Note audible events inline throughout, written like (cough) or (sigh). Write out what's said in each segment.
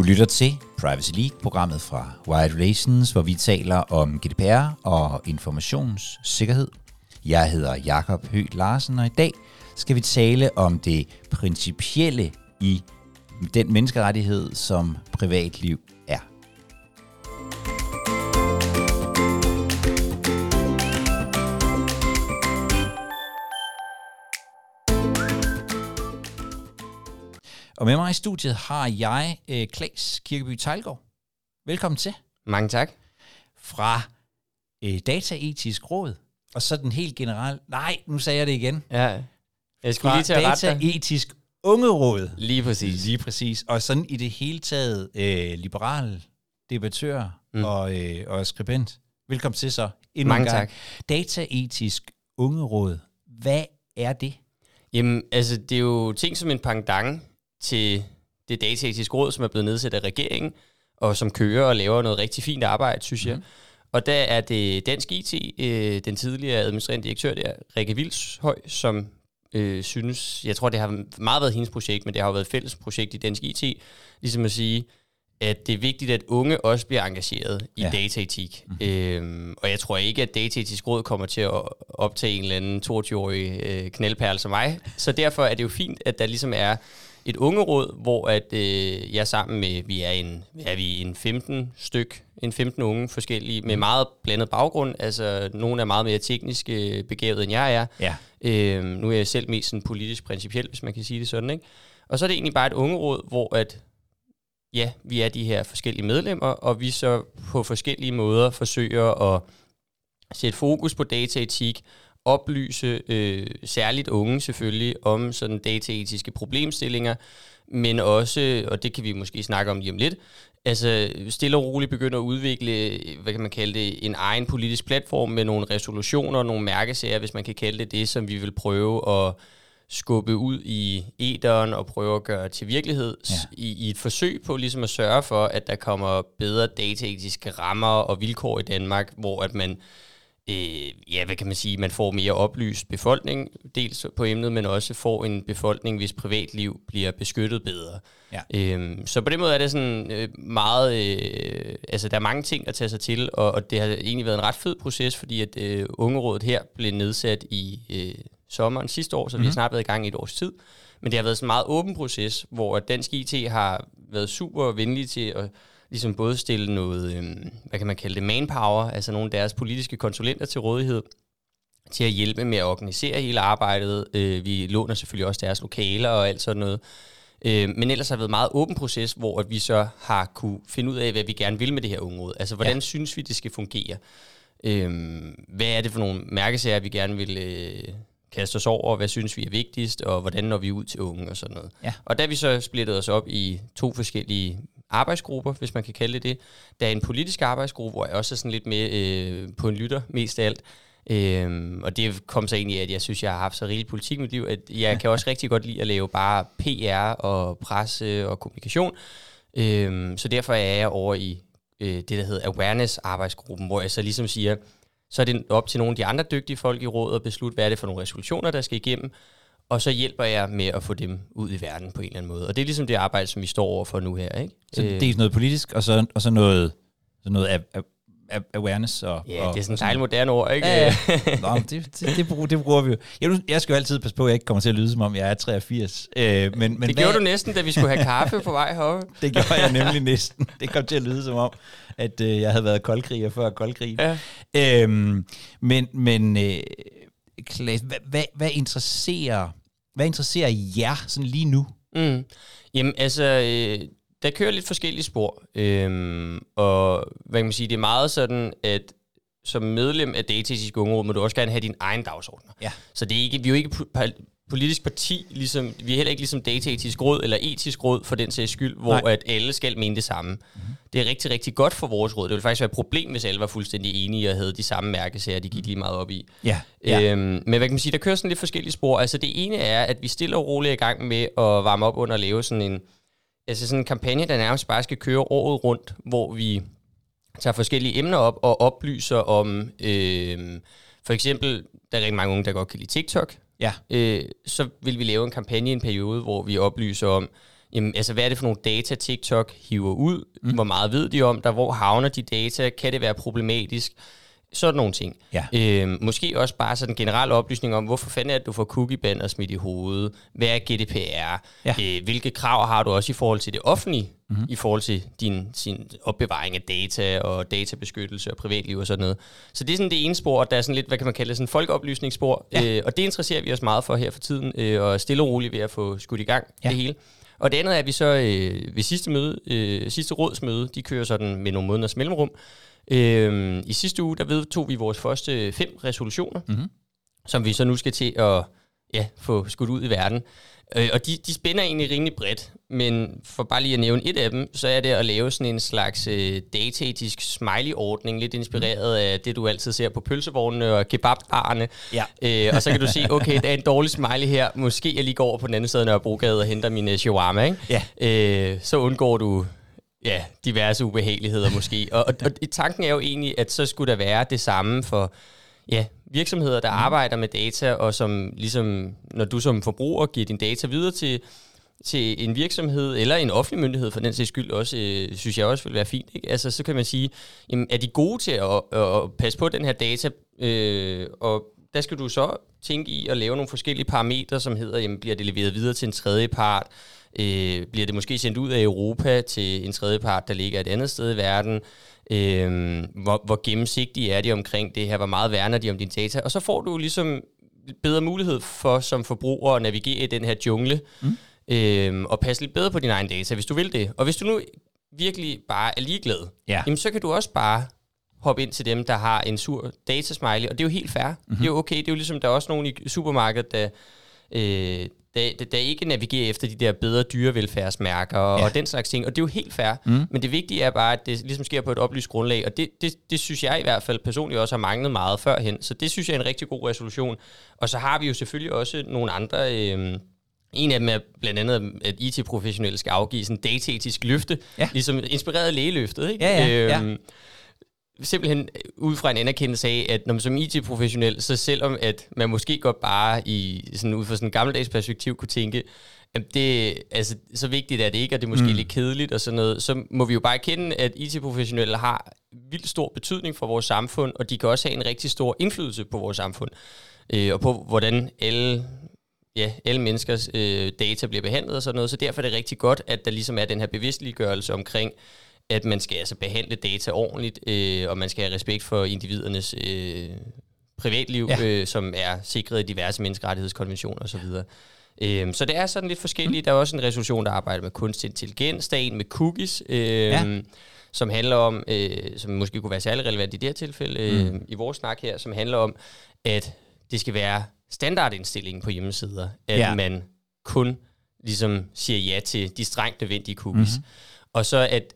Du lytter til Privacy League, programmet fra Wired Relations, hvor vi taler om GDPR og informationssikkerhed. Jeg hedder Jakob Høgh Larsen, og i dag skal vi tale om det principielle i den menneskerettighed, som privatliv Og med mig i studiet har jeg øh, Klaas Kirkeby Tejlgaard. Velkommen til. Mange tak. Fra øh, Dataetisk Råd. Og så den helt generelt... Nej, nu sagde jeg det igen. Ja, jeg skulle Fra lige til at rette. Dataetisk Ungeråd. Lige præcis. Lige præcis. Og sådan i det hele taget øh, liberal debattør mm. Og, øh, og skribent. Velkommen til så. Endnu Mange en gang. tak. Dataetisk Ungeråd. Hvad er det? Jamen, altså, det er jo ting som en pendant til det dataetiske råd, som er blevet nedsat af regeringen, og som kører og laver noget rigtig fint arbejde, synes jeg. Og der er det Dansk IT, øh, den tidligere administrerende direktør der, Rikke Vilshøj, som øh, synes, jeg tror, det har meget været hendes projekt, men det har jo været et fælles projekt i Dansk IT, ligesom at sige, at det er vigtigt, at unge også bliver engageret i Ja. ja. dataetik. Mm-hmm. Øhm, og jeg tror ikke, at Dataetisk Råd kommer til at optage en eller anden 22-årig øh, knaldperle som mig. Så derfor er det jo fint, at der ligesom er et ungeråd, hvor at øh, jeg sammen med, vi er en, er vi en 15 styk, en 15 unge forskellige, med meget blandet baggrund. Altså, nogle er meget mere teknisk øh, begavet, end jeg er. Ja. Øh, nu er jeg selv mest sådan politisk principiel, hvis man kan sige det sådan, ikke? Og så er det egentlig bare et ungeråd, hvor at, ja, vi er de her forskellige medlemmer, og vi så på forskellige måder forsøger at sætte fokus på dataetik, oplyse øh, særligt unge selvfølgelig om sådan dataetiske problemstillinger, men også, og det kan vi måske snakke om lige om lidt, altså stille og roligt begynde at udvikle, hvad kan man kalde det, en egen politisk platform med nogle resolutioner, nogle mærkesager, hvis man kan kalde det det, som vi vil prøve at skubbe ud i æderen og prøve at gøre til virkelighed Ja. i, i et forsøg på ligesom at sørge for, at der kommer bedre dataetiske rammer og vilkår i Danmark, hvor at man øh, ja, hvad kan man sige, man får mere oplyst befolkning, dels på emnet, men også får en befolkning, hvis privatliv bliver beskyttet bedre. Ja. Øhm, så på den måde er det sådan øh, meget, øh, altså der er mange ting at tage sig til, og, og det har egentlig været en ret fed proces, fordi at øh, Ungerådet her blev nedsat i øh, sommeren sidste år, så vi har snart været i gang i et års tid. Men det har været sådan en meget åben proces, hvor Dansk IT har været super venlige til at ligesom både stille noget, øhm, hvad kan man kalde det, manpower, altså nogle af deres politiske konsulenter til rådighed, til at hjælpe med at organisere hele arbejdet. Øh, vi låner selvfølgelig også deres lokaler og alt sådan noget. Øh, men ellers har det været en meget åben proces, hvor at vi så har kunne finde ud af, hvad vi gerne vil med det her ungeråd. Altså, hvordan Ja. synes vi, det skal fungere? Øhm, hvad er det for nogle mærkesager, vi gerne vil øh, kaste os over? Hvad synes vi er vigtigst? Og hvordan når vi ud til unge og sådan noget? Ja. Og der vi så splittet os op i to forskellige arbejdsgrupper, hvis man kan kalde det det. Der er en politisk arbejdsgruppe, hvor jeg også er sådan lidt med øh, på en lytter, mest af alt. Øhm, og det kom så egentlig af, at jeg synes, jeg har haft så rigeligt politik i mit liv, at jeg kan også rigtig godt lide at lave bare PR og presse og kommunikation. Øhm, så derfor er jeg over i øh, det, der hedder Awareness-arbejdsgruppen, hvor jeg så ligesom siger, så er det op til nogle af de andre dygtige folk i rådet at beslutte, hvad er det for nogle resolutioner, der skal igennem, og så hjælper jeg med at få dem ud i verden på en eller anden måde. Og det er ligesom det arbejde, som vi står over for nu her. Ikke? Så Øh, det er noget politisk, og så, og så noget, så noget a- a- a- awareness. Og, Ja, og, det er sådan et dejligt moderne ord, ikke? Ja, ja. Nå, men det, det, det, bruger, det bruger vi jo. Jeg, jeg skal jo altid passe på, at jeg ikke kommer til at lyde, som om jeg er 83. Øh, men, men det hvad- gjorde du næsten, da vi skulle have kaffe på vej heroppe. (laughs) Det gjorde jeg nemlig næsten. Det kom til at lyde som om, at øh, jeg havde været koldkriger før koldkrigen. Ja. Øhm, men, men øh, Klaas, hvad, hvad, hvad, interesserer, hvad interesserer jer sådan lige nu? Mm. Jamen, altså, øh, der kører lidt forskellige spor. Øhm, og hvad kan man sige, det er meget sådan, at som medlem af Dataetisk Ungeråd må du også gerne have din egen dagsordner. Ja. Så det er ikke, vi er jo ikke politisk parti, ligesom, vi er heller ikke ligesom Dataetisk Råd eller Etisk Råd for den sags skyld, hvor Nej. at alle skal mene det samme. Mm-hmm. Det er rigtig, rigtig godt for vores råd. Det ville faktisk være et problem, hvis alle var fuldstændig enige og havde de samme mærkesager, de gik lige meget op i. Ja, ja. Øhm, men hvad kan man sige, der kører sådan lidt forskellige spor. Altså det ene er, at vi stille og roligt er i gang med at varme op under at lave sådan en, altså sådan en kampagne, der nærmest bare skal køre året rundt, hvor vi tager forskellige emner op og oplyser om, øh, for eksempel, der er rigtig mange unge, der godt kan lide TikTok. Ja. Øh, så vil vi lave en kampagne i en periode, hvor vi oplyser om, jamen, altså, hvad er det for nogle data, TikTok hiver ud? Mm. Hvor meget ved de om der? Hvor havner de data? Kan det være problematisk? Sådan nogle ting. Ja. Øh, måske også bare sådan en generel oplysning om, hvorfor fanden er det, du får cookie-banner smidt i hovedet? Hvad er GDPR? Ja. Øh, hvilke krav har du også i forhold til det offentlige? Mhm. Mm-hmm. I forhold til din sin opbevaring af data og databeskyttelse og privatliv og sådan noget. Så det er sådan det ene spor, og der er sådan lidt, hvad kan man kalde det, sådan en folkeoplysningsspor. Ja. Øh, og det interesserer vi os meget for her for tiden, øh, og stille og roligt ved at få skudt i gang Ja. det hele. Og det andet er, at vi så øh, ved sidste møde, øh, sidste rådsmøde, de kører sådan med nogle måneders mellemrum. Øh, I sidste uge, der vedtog vi vores første fem resolutioner, Mhm. som vi så nu skal til at ja, få skudt ud i verden. Øh, og de, de spænder egentlig rimelig bredt, men for bare lige at nævne et af dem, så er det at lave sådan en slags øh, dataetisk smiley-ordning, lidt inspireret af det, du altid ser på pølsevognene og kebabbarerne. Ja. Øh, og så kan du se, okay, der er en dårlig smiley her, måske jeg lige går over på den anden side af Nørrebrogade og henter min øh, shawarma, ikke? Ja. Øh, så undgår du ja, diverse ubehageligheder måske. Og, og, og tanken er jo egentlig, at så skulle der være det samme for ja, virksomheder, der mm. arbejder med data, og som ligesom, når du som forbruger giver din data videre til, til en virksomhed, eller en offentlig myndighed for den sags skyld også, øh, synes jeg også vil være fint. Ikke? Altså, så kan man sige, jamen, er de gode til at, at, passe på den her data, øh, og der skal du så tænke i at lave nogle forskellige parametre, som hedder, jamen, bliver det leveret videre til en tredje part, øh, bliver det måske sendt ud af Europa til en tredje part, der ligger et andet sted i verden, øh, hvor, hvor gennemsigtige er de omkring det her, hvor meget værner de om dine data, og så får du ligesom bedre mulighed for som forbruger at navigere i den her jungle, mm. øh, og passe lidt bedre på din egen data, hvis du vil det. Og hvis du nu virkelig bare er ligeglad, Ja. jamen, så kan du også bare hoppe ind til dem, der har en sur datasmiley, og det er jo helt fair. Mm-hmm. Det er jo okay, det er jo ligesom, der er også nogen i supermarkedet, der, øh, der, der, der ikke navigerer efter de der bedre dyrevelfærdsmærker og, Ja. og den slags ting, og det er jo helt fair. Mm. Men det vigtige er bare, at det ligesom sker på et oplyst grundlag, og det, det, det synes jeg i hvert fald personligt også har manglet meget førhen, så det synes jeg er en rigtig god resolution. Og så har vi jo selvfølgelig også nogle andre... Øh, en af dem er blandt andet, at IT-professionelle skal afgive sådan en dataetisk løfte, Ja. ligesom inspireret af lægeløftet, ikke? Ja, ja, ja. Simpelthen ud fra en anerkendelse af, at når man som IT-professionel, så selvom at man måske godt bare i sådan ud fra sådan en gammeldags perspektiv kunne tænke, at det, altså, så vigtigt er det ikke, og det er måske mm. lidt kedeligt og sådan noget, så må vi jo bare erkende, at IT-professionelle har vildt stor betydning for vores samfund, og de kan også have en rigtig stor indflydelse på vores samfund, øh, og på hvordan alle ja, alle menneskers øh, data bliver behandlet og sådan noget, så derfor er det rigtig godt, at der ligesom er den her bevidstliggørelse omkring, at man skal altså behandle data ordentligt, øh, og man skal have respekt for individernes øh, privatliv, Ja. øh, som er sikret i diverse menneskerettighedskonventioner osv. Øh, så det er sådan lidt forskelligt. Der er også en resolution, der arbejder med kunstig intelligens, der er en med cookies, øh, Ja. som handler om, øh, som måske kunne være særlig relevant i det her tilfælde, øh, mm. i vores snak her, som handler om, at det skal være standardindstillingen på hjemmesider, at ja. man kun ligesom siger ja til de strengt nødvendige cookies. Mm-hmm. Og så at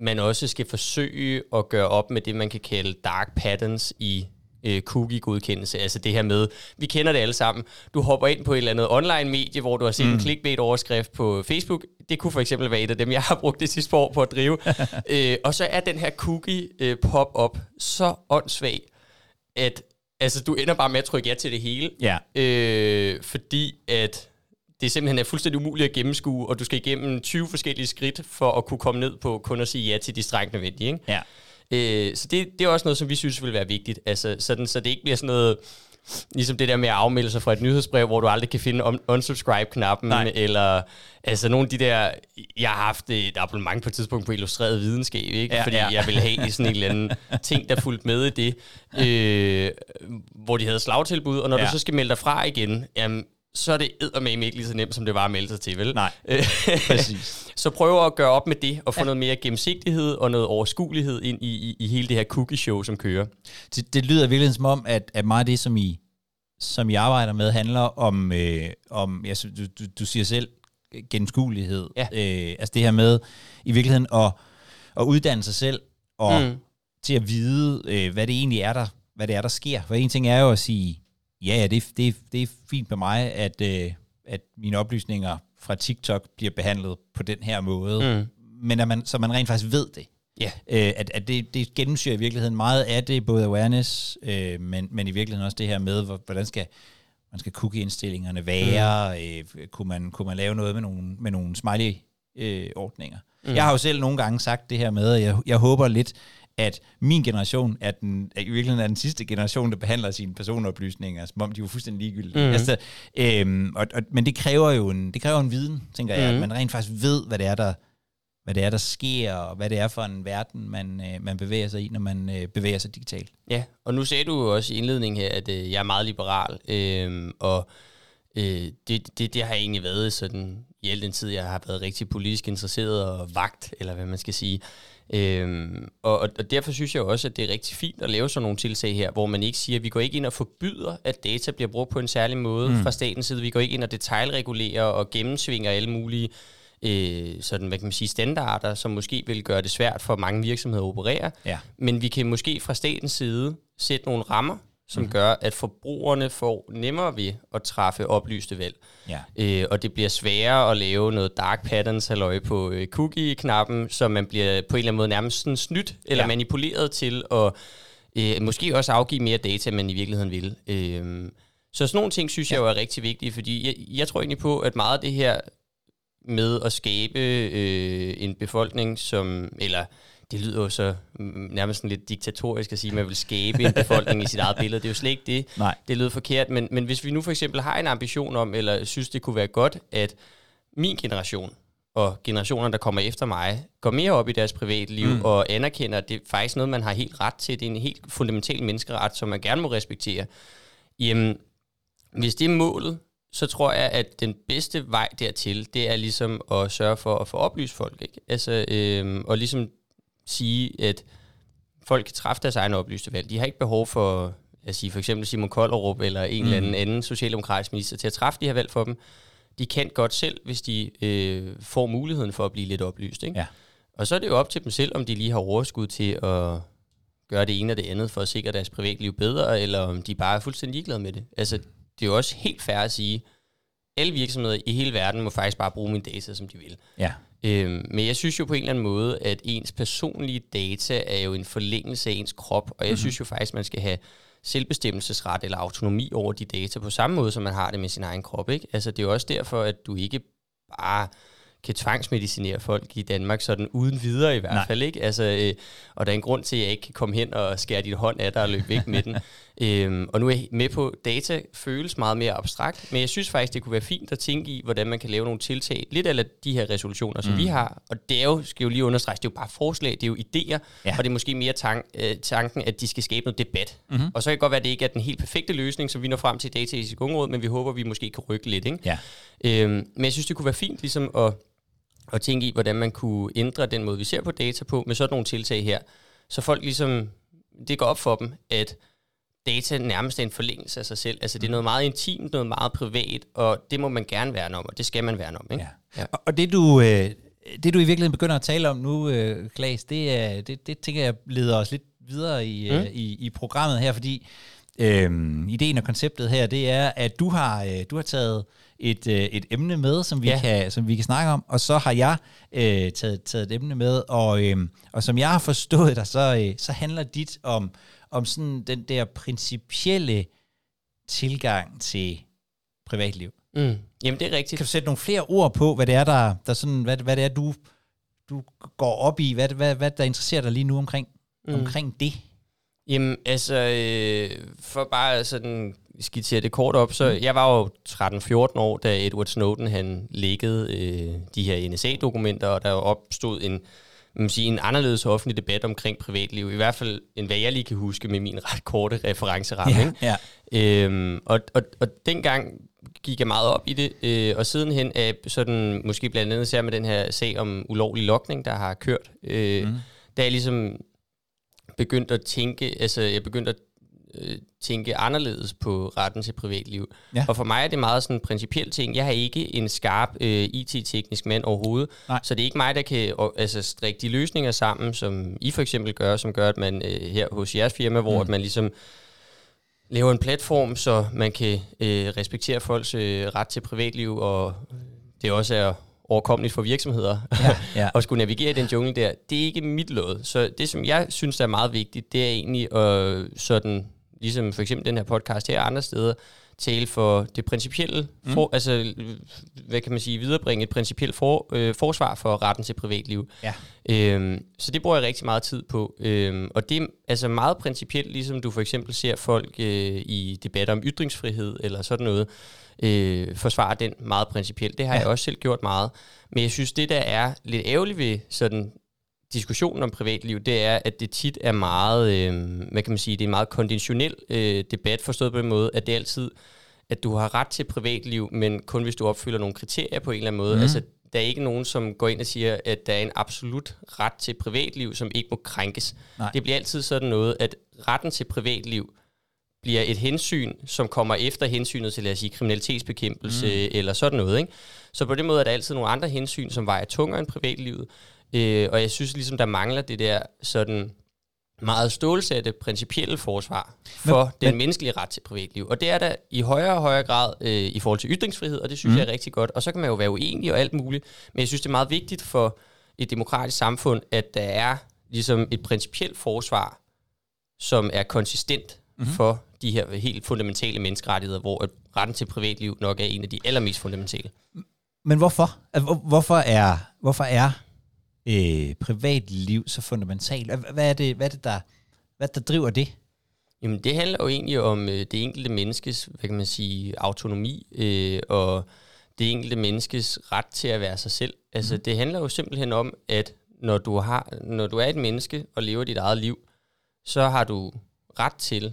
man også skal forsøge at gøre op med det, man kan kalde dark patterns i øh, cookie-godkendelse. Altså det her med, vi kender det alle sammen. Du hopper ind på et eller andet online-medie, hvor du har set mm. en clickbait-overskrift på Facebook. Det kunne for eksempel være et af dem, jeg har brugt det sidste år på at drive. (laughs) øh, og så er den her cookie øh, så åndssvag, at altså, du ender bare med at trykke ja til det hele. Ja. Øh, fordi at det simpelthen er fuldstændig umuligt at gennemskue, og du skal igennem 20 forskellige skridt for at kunne komme ned på kun at sige ja til de strengt nødvendige. Ikke? Ja. Øh, så det, det er også noget, som vi synes vil være vigtigt. Altså, sådan, så det ikke bliver sådan noget, ligesom det der med at afmelde sig fra et nyhedsbrev, hvor du aldrig kan finde un- unsubscribe-knappen, eller altså nogle af de der, jeg har haft et abonnement på et tidspunkt på illustreret videnskab, ikke? Ja, fordi ja. jeg ville have sådan en eller anden ting, der fulgte med i det, øh, hvor de havde slagtilbud, og når ja. du så skal melde dig fra igen, jamen, så er det eddermame ikke lige så nemt, som det var at melde sig til, vel? Nej, Øh, præcis. (laughs) så prøv at gøre op med det, og få ja. noget mere gennemsigtighed og noget overskuelighed ind i, i, i hele det her cookie-show, som kører. Det, det lyder virkelig som om, at, at meget af det, som I, som I arbejder med, handler om, øh, om ja, du, du, du siger selv, gennemskuelighed. Ja. Øh, altså det her med i virkeligheden at, at uddanne sig selv og. Mm. til at vide, øh, hvad det egentlig er, der, hvad det er, der sker. For en ting er jo at sige, ja, ja, det, det, det er fint med mig, at, øh, at mine oplysninger fra TikTok bliver behandlet på den her måde. Mm. Men at man, så man rent faktisk ved det. Ja. Øh, at at det, det gennemsyrer i virkeligheden meget af det, både awareness, øh, men, men i virkeligheden også det her med, hvor- hvordan skal man skal cookie-indstillingerne være, mm. øh, kunne, man, kunne man lave noget med nogle, med nogle smiley-ordninger. Mm. Jeg har jo selv nogle gange sagt det her med, at jeg, jeg håber lidt, at min generation er den, er i virkeligheden er den sidste generation, der behandler sine personoplysninger, som om de var fuldstændig ligegyldige. Mhm. Mm. Altså, øhm, og, og, men det kræver jo en, det kræver en viden, tænker jeg, Mhm. at man rent faktisk ved, hvad det er, der, hvad det er, der sker, og hvad det er for en verden, man, øh, man bevæger sig i, når man øh, bevæger sig digitalt. Ja, og nu sagde du jo også i indledningen her, at øh, jeg er meget liberal, øh, og øh, det, det, det har jeg egentlig været sådan i al den tid, jeg har været rigtig politisk interesseret og vagt, eller hvad man skal sige. Øhm, og, og, derfor synes jeg også, at det er rigtig fint at lave sådan nogle tiltag her, hvor man ikke siger, at vi går ikke ind og forbyder, at data bliver brugt på en særlig måde mm. fra statens side. Vi går ikke ind og detaljregulerer og gennemsvinger alle mulige øh, sådan, hvad kan man sige, standarder, som måske vil gøre det svært for mange virksomheder at operere. Ja. Men vi kan måske fra statens side sætte nogle rammer, som mm. gør, at forbrugerne får nemmere ved at træffe oplyste valg. Ja. Øh, og det bliver sværere at lave noget dark patterns halløj på øh, cookie-knappen, så man bliver på en eller anden måde nærmest sådan snydt eller Ja. manipuleret til at øh, måske også afgive mere data, end man i virkeligheden vil. Øh, så sådan nogle ting synes jeg jo er rigtig vigtige, fordi jeg, jeg tror egentlig på, at meget af det her med at skabe øh, en befolkning, som, eller det lyder jo så nærmest sådan lidt diktatorisk at sige, at man vil skabe en befolkning i sit eget billede. Det er jo slet ikke det. Nej. Det lyder forkert, men, men hvis vi nu for eksempel har en ambition om, eller synes, det kunne være godt, at min generation og generationer, der kommer efter mig, går mere op i deres privatliv mm. og anerkender, at det er faktisk noget, man har helt ret til. Det er en helt fundamental menneskeret, som man gerne må respektere. Jamen, hvis det er målet, så tror jeg, at den bedste vej dertil, det er ligesom at sørge for at få oplyst folk. Ikke? Altså, øhm, og ligesom sige, at folk kan træffe deres egne oplyste valg. De har ikke behov for, at sige, for eksempel Simon Kollerup eller en mm. eller anden anden socialdemokratisk minister til at træffe de her valg for dem. De kan godt selv, hvis de øh, får muligheden for at blive lidt oplyst. Ikke? Ja. Og så er det jo op til dem selv, om de lige har overskud til at gøre det ene og det andet for at sikre deres privatliv bedre, eller om de bare er fuldstændig ligeglade med det. Altså, det er jo også helt fair at sige, alle virksomheder i hele verden må faktisk bare bruge mine data, som de vil. Ja. Øhm, men jeg synes jo på en eller anden måde, at ens personlige data er jo en forlængelse af ens krop, og jeg mm-hmm. synes jo faktisk, man skal have selvbestemmelsesret eller autonomi over de data på samme måde, som man har det med sin egen krop. Ikke? Altså, det er jo også derfor, at du ikke bare kan tvangsmedicinere folk i Danmark, sådan uden videre i hvert Nej. fald. Ikke? Altså, øh, og der er en grund til, at jeg ikke kan komme hen og skære din hånd af dig og løbe væk med den. (laughs) Øhm, og nu er jeg med på, at data føles meget mere abstrakt, men jeg synes faktisk, det kunne være fint at tænke i, hvordan man kan lave nogle tiltag, lidt af de her resolutioner, som mm. vi har. Og det er jo, skal jo lige understreges, det er jo bare forslag, det er jo idéer, Ja. og det er måske mere tank, øh, tanken, at de skal skabe noget debat. Mm-hmm. Og så kan det godt være, at det ikke er den helt perfekte løsning, som vi når frem til i Dataetisk Ungeråd, men vi håber, at vi måske kan rykke lidt. Ikke? Ja. Øhm, men jeg synes, det kunne være fint ligesom at, at tænke i, hvordan man kunne ændre den måde, vi ser på data på, med sådan nogle tiltag her. Så folk ligesom, det går op for dem, at data nærmest er en forlængelse af sig selv. Altså det er noget meget intimt, noget meget privat, og det må man gerne værne om, og det skal man værne om. Ikke? Ja. Og, og det du... Øh, det du i virkeligheden begynder at tale om nu, øh, Klaas, det, er, det, det tænker jeg leder os lidt videre i, mm. øh, i, i programmet her, fordi øh, ideen og konceptet her, det er, at du har, øh, du har taget et, øh, et emne med, som vi, Ja. kan, som vi kan snakke om, og så har jeg øh, taget, taget et emne med, og, øh, og som jeg har forstået dig, så, øh, så handler dit om, om sådan den der principielle tilgang til privatliv. Mm. Jamen det er rigtigt. Kan du sætte nogle flere ord på, hvad det er, der, der sådan, hvad, hvad det er, du, du går op i, hvad, hvad, hvad der interesserer dig lige nu omkring, mm. omkring det? Jamen, altså, øh, for bare sådan skitsere det kort op, så jeg var jo 13-14 år, da Edward Snowden han lækkede øh, de her NSA-dokumenter, og der opstod en, man sige, en anderledes offentlig debat omkring privatliv, i hvert fald end hvad jeg lige kan huske med min ret korte referenceramme. ikke? ja. Øhm, og, og, og dengang gik jeg meget op i det, øh, og sidenhen er sådan, måske blandt andet ser med den her sag om ulovlig lokning, der har kørt, øh, mm. der er ligesom begyndt at tænke, altså jeg begyndte at øh, tænke anderledes på retten til privatliv. Ja. Og for mig er det meget sådan en principiel ting. Jeg har ikke en skarp øh, IT-teknisk mand overhovedet, Nej. så det er ikke mig, der kan og, altså, strikke de løsninger sammen, som I for eksempel gør, som gør, at man øh, her hos jeres firma, hvor Mm. at man ligesom laver en platform, så man kan øh, respektere folks øh, ret til privatliv, og det også er overkommeligt for virksomheder Ja, ja. (laughs) at skulle navigere i den jungle der, det er ikke mit lod. Så det, som jeg synes, der er meget vigtigt, det er egentlig at sådan, ligesom for eksempel den her podcast her og andre steder, tale for det principielle, mm. for, altså, hvad kan man sige, viderebringe et principielt for, øh, forsvar for retten til privatliv. Ja. Øhm, så det bruger jeg rigtig meget tid på. Øhm, og det er altså meget principielt, ligesom du for eksempel ser folk øh, i debatter om ytringsfrihed eller sådan noget, øh, forsvare den meget principielt. Det har ja. jeg også selv gjort meget. Men jeg synes, det der er lidt ærgerligt ved sådan diskussionen om privatliv, det er, at det tit er meget, øh, hvad kan man sige, det er en meget konditionel øh, debat, forstået på den måde, at det er altid, at du har ret til privatliv, men kun hvis du opfylder nogle kriterier på en eller anden måde. Mm. Altså, der er ikke nogen, som går ind og siger, at der er en absolut ret til privatliv, som ikke må krænkes. Nej. Det bliver altid sådan noget, at retten til privatliv bliver et hensyn, som kommer efter hensynet til, lad os sige, kriminalitetsbekæmpelse mm. eller sådan noget. Ikke? Så på den måde er der altid nogle andre hensyn, som vejer tungere end privatlivet. Øh, og jeg synes ligesom, der mangler det der sådan meget stålsatte principielle forsvar for men, den men, menneskelige ret til privatliv. Og det er der i højere og højere grad øh, i forhold til ytringsfrihed, og det synes mm. jeg er rigtig godt. Og så kan man jo være uenig og alt muligt, men jeg synes, det er meget vigtigt for et demokratisk samfund, at der er ligesom et principielt forsvar, som er konsistent mm-hmm. for de her helt fundamentale menneskerettigheder, hvor retten til privatliv nok er en af de allermest fundamentale. Men hvorfor? Altså, hvor- hvorfor er, hvorfor er øh, privatliv så fundamentalt? Hvad- er det, hvad er det der, hvad er der driver det? Jamen, det handler jo egentlig om øh, det enkelte menneskes, hvad kan man sige, autonomi øh, og det enkelte menneskes ret til at være sig selv. Altså, mm. det handler jo simpelthen om, at når du, har, når du er et menneske og lever dit eget liv, så har du ret til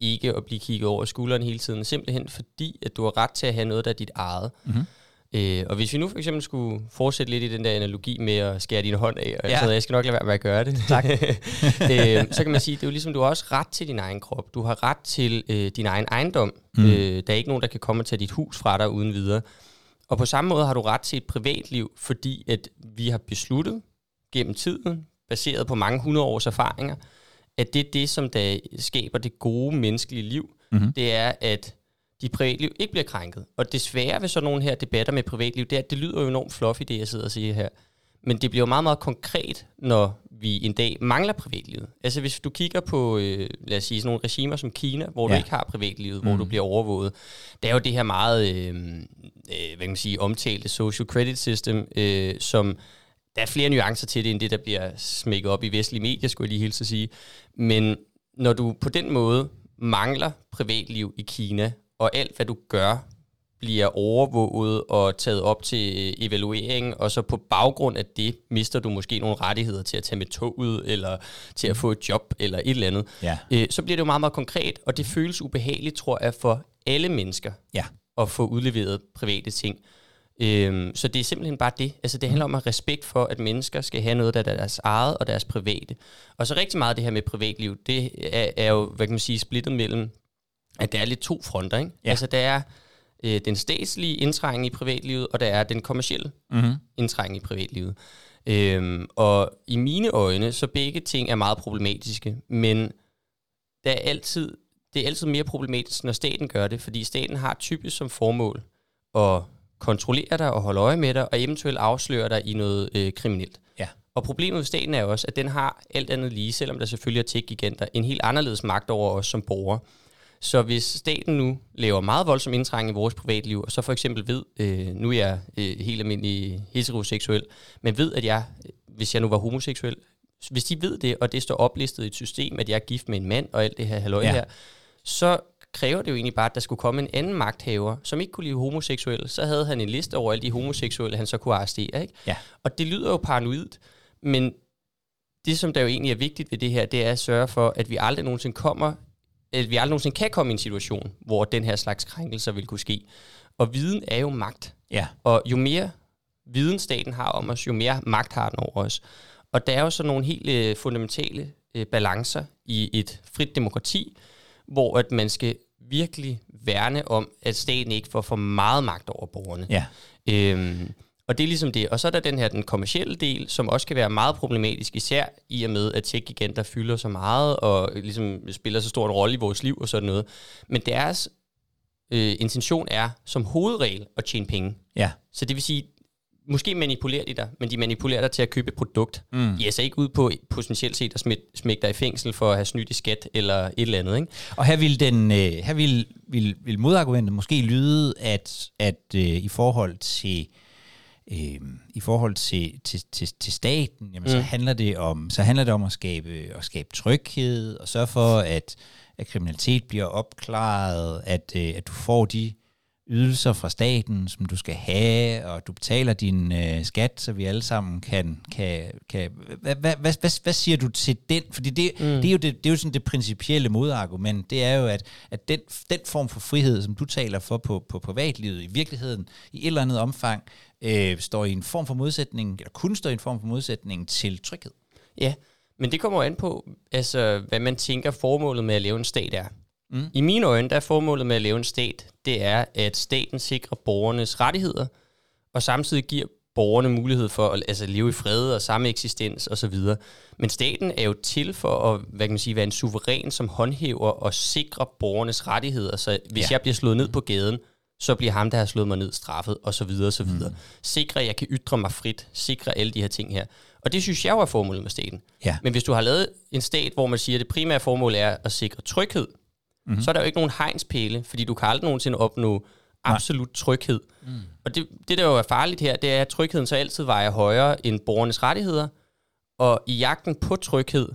ikke at blive kigget over skulderen hele tiden, simpelthen fordi, at du har ret til at have noget, der er dit eget. Mhm. Øh, og hvis vi nu for eksempel skulle fortsætte lidt i den der analogi med at skære din hånd af, og Ja. ja. så jeg skal nok lade være med at gøre det. Tak. (laughs) øh, så kan man sige, det er jo ligesom, du har også ret til din egen krop. Du har ret til øh, din egen ejendom. Mm. Øh, der er ikke nogen, der kan komme og tage dit hus fra dig uden videre. Og på samme måde har du ret til et privatliv, fordi at vi har besluttet gennem tiden, baseret på mange hundrede års erfaringer, at det er det, som der skaber det gode menneskelige liv. Mhm. Det er, at dit privatliv ikke bliver krænket. Og desværre ved sådan nogle her debatter med privatliv, det er, at det lyder jo enormt fluffy, det jeg sidder og siger her. Men det bliver jo meget, meget konkret, når vi en dag mangler privatlivet. Altså hvis du kigger på, øh, lad os sige, sådan nogle regimer som Kina, hvor ja. Ja. du ikke har privatlivet, hvor Mm. du bliver overvåget. Der er jo det her meget, øh, øh, hvad kan man sige, omtalte social credit system, øh, som der er flere nuancer til det, end det, der bliver smækket op i vestlige medier, skulle jeg lige hilse at sige. Men når du på den måde mangler privatliv i Kina, og alt, hvad du gør, bliver overvåget og taget op til øh, evaluering, og så på baggrund af det mister du måske nogle rettigheder til at tage med toget, eller til at få et job, eller et eller andet. Ja. Øh, så bliver det jo meget, meget konkret, og det føles ubehageligt, tror jeg, for alle mennesker Ja. at få udleveret private ting. Øhm, så det er simpelthen bare det. Altså det handler om at respekt for, at mennesker skal have noget, der er deres eget og deres private. Og så rigtig meget af det her med privatliv, det er, er jo, hvad kan man sige, splittet mellem, at der er lidt to fronter. Ikke? Ja. Altså der er øh, den statslige indtrængen i privatlivet, og der er den kommercielle Mm-hmm. indtrængen i privatlivet. Øhm, og i mine øjne, så begge ting er meget problematiske, men der er altid, det er altid mere problematisk, når staten gør det, fordi staten har typisk som formål at kontrollere dig og holde øje med dig, og eventuelt afsløre dig i noget øh, kriminelt. Ja. Og problemet ved staten er også, at den har alt andet lige, selvom der selvfølgelig er tech-giganter, en helt anderledes magt over os som borgere. Så hvis staten nu laver meget voldsom indtrængen i vores privatliv, og så for eksempel ved, øh, nu er jeg øh, helt almindelig heteroseksuel, men ved, at jeg, hvis jeg nu var homoseksuel, hvis de ved det, og det står oplistet i et system, at jeg er gift med en mand, og alt det her halløj Ja. ja. her, så kræver det jo egentlig bare, at der skulle komme en anden magthaver, som ikke kunne lide homoseksuelle. Så havde han en liste over alle de homoseksuelle, han så kunne arrestere. Ikke? Ja. Og det lyder jo paranoid, men det, som der jo egentlig er vigtigt ved det her, det er at sørge for, at vi aldrig nogensinde kommer, at vi aldrig nogensinde kan komme i en situation, hvor den her slags krænkelser vil kunne ske. Og viden er jo magt. Ja. Og jo mere viden staten har om os, jo mere magt har den over os. Og der er jo så nogle helt øh, fundamentale øh, balancer i et frit demokrati, hvor at man skal virkelig værne om, at staten ikke får for meget magt over borgerne. Ja. Øhm, og det er ligesom det. Og så er der den her den kommercielle del, som også kan være meget problematisk, især i og med, at tech-giganter fylder så meget, og ligesom spiller så stor en rolle i vores liv og sådan noget. Men deres øh, intention er som hovedregel at tjene penge. Ja. Så det vil sige, måske manipulerer de dig, men de manipulerer dig til at købe et produkt. Mm. De er altså ikke ude på potentielt set at smække, dig i fængsel for at have snydt i skat eller et eller andet. Ikke? Og her vil, den, øh, her vil, vil, vil modargumentet måske lyde, at, at øh, i forhold til øh, i forhold til, til, til, til staten, jamen, mm. så handler det om så handler det om at skabe at skabe tryghed og sørge for at at kriminalitet bliver opklaret, at øh, at du får de ydelser fra staten, som du skal have, og du betaler din øh, skat, så vi alle sammen kan... kan, kan hvad, hvad, hvad, hvad, hvad siger du til den? Fordi det, mm. det, er jo det, det er jo sådan det principielle modargument, det er jo, at, at den, den form for frihed, som du taler for på, på privatlivet, i virkeligheden, i et eller andet omfang, øh, står i en form for modsætning, eller kun står i en form for modsætning til tryghed. Ja, men det kommer an på, altså, hvad man tænker formålet med at lave en stat er. Mm. I mine øjne, der er formålet med at lave en stat, det er, at staten sikrer borgernes rettigheder, og samtidig giver borgerne mulighed for at altså, leve i fred og samme eksistens osv. Men staten er jo til for at hvad kan man sige, være en suveræn, som håndhæver og sikrer borgernes rettigheder. Så hvis ja. jeg bliver slået ned på gaden, så bliver ham, der har slået mig ned, straffet, og så videre, og så videre. Mm. Sikre, at jeg kan ytre mig frit. Sikre alle de her ting her. Og det synes jeg jo er formålet med staten. Ja. Men hvis du har lavet en stat, hvor man siger, at det primære formål er at sikre tryghed, mm-hmm. så er der jo ikke nogen hegnspæle, fordi du kan aldrig nogensinde opnå absolut Nej. tryghed. Mm. Og det, det, der jo er farligt her, det er, at trygheden så altid vejer højere end borgernes rettigheder, og i jagten på tryghed,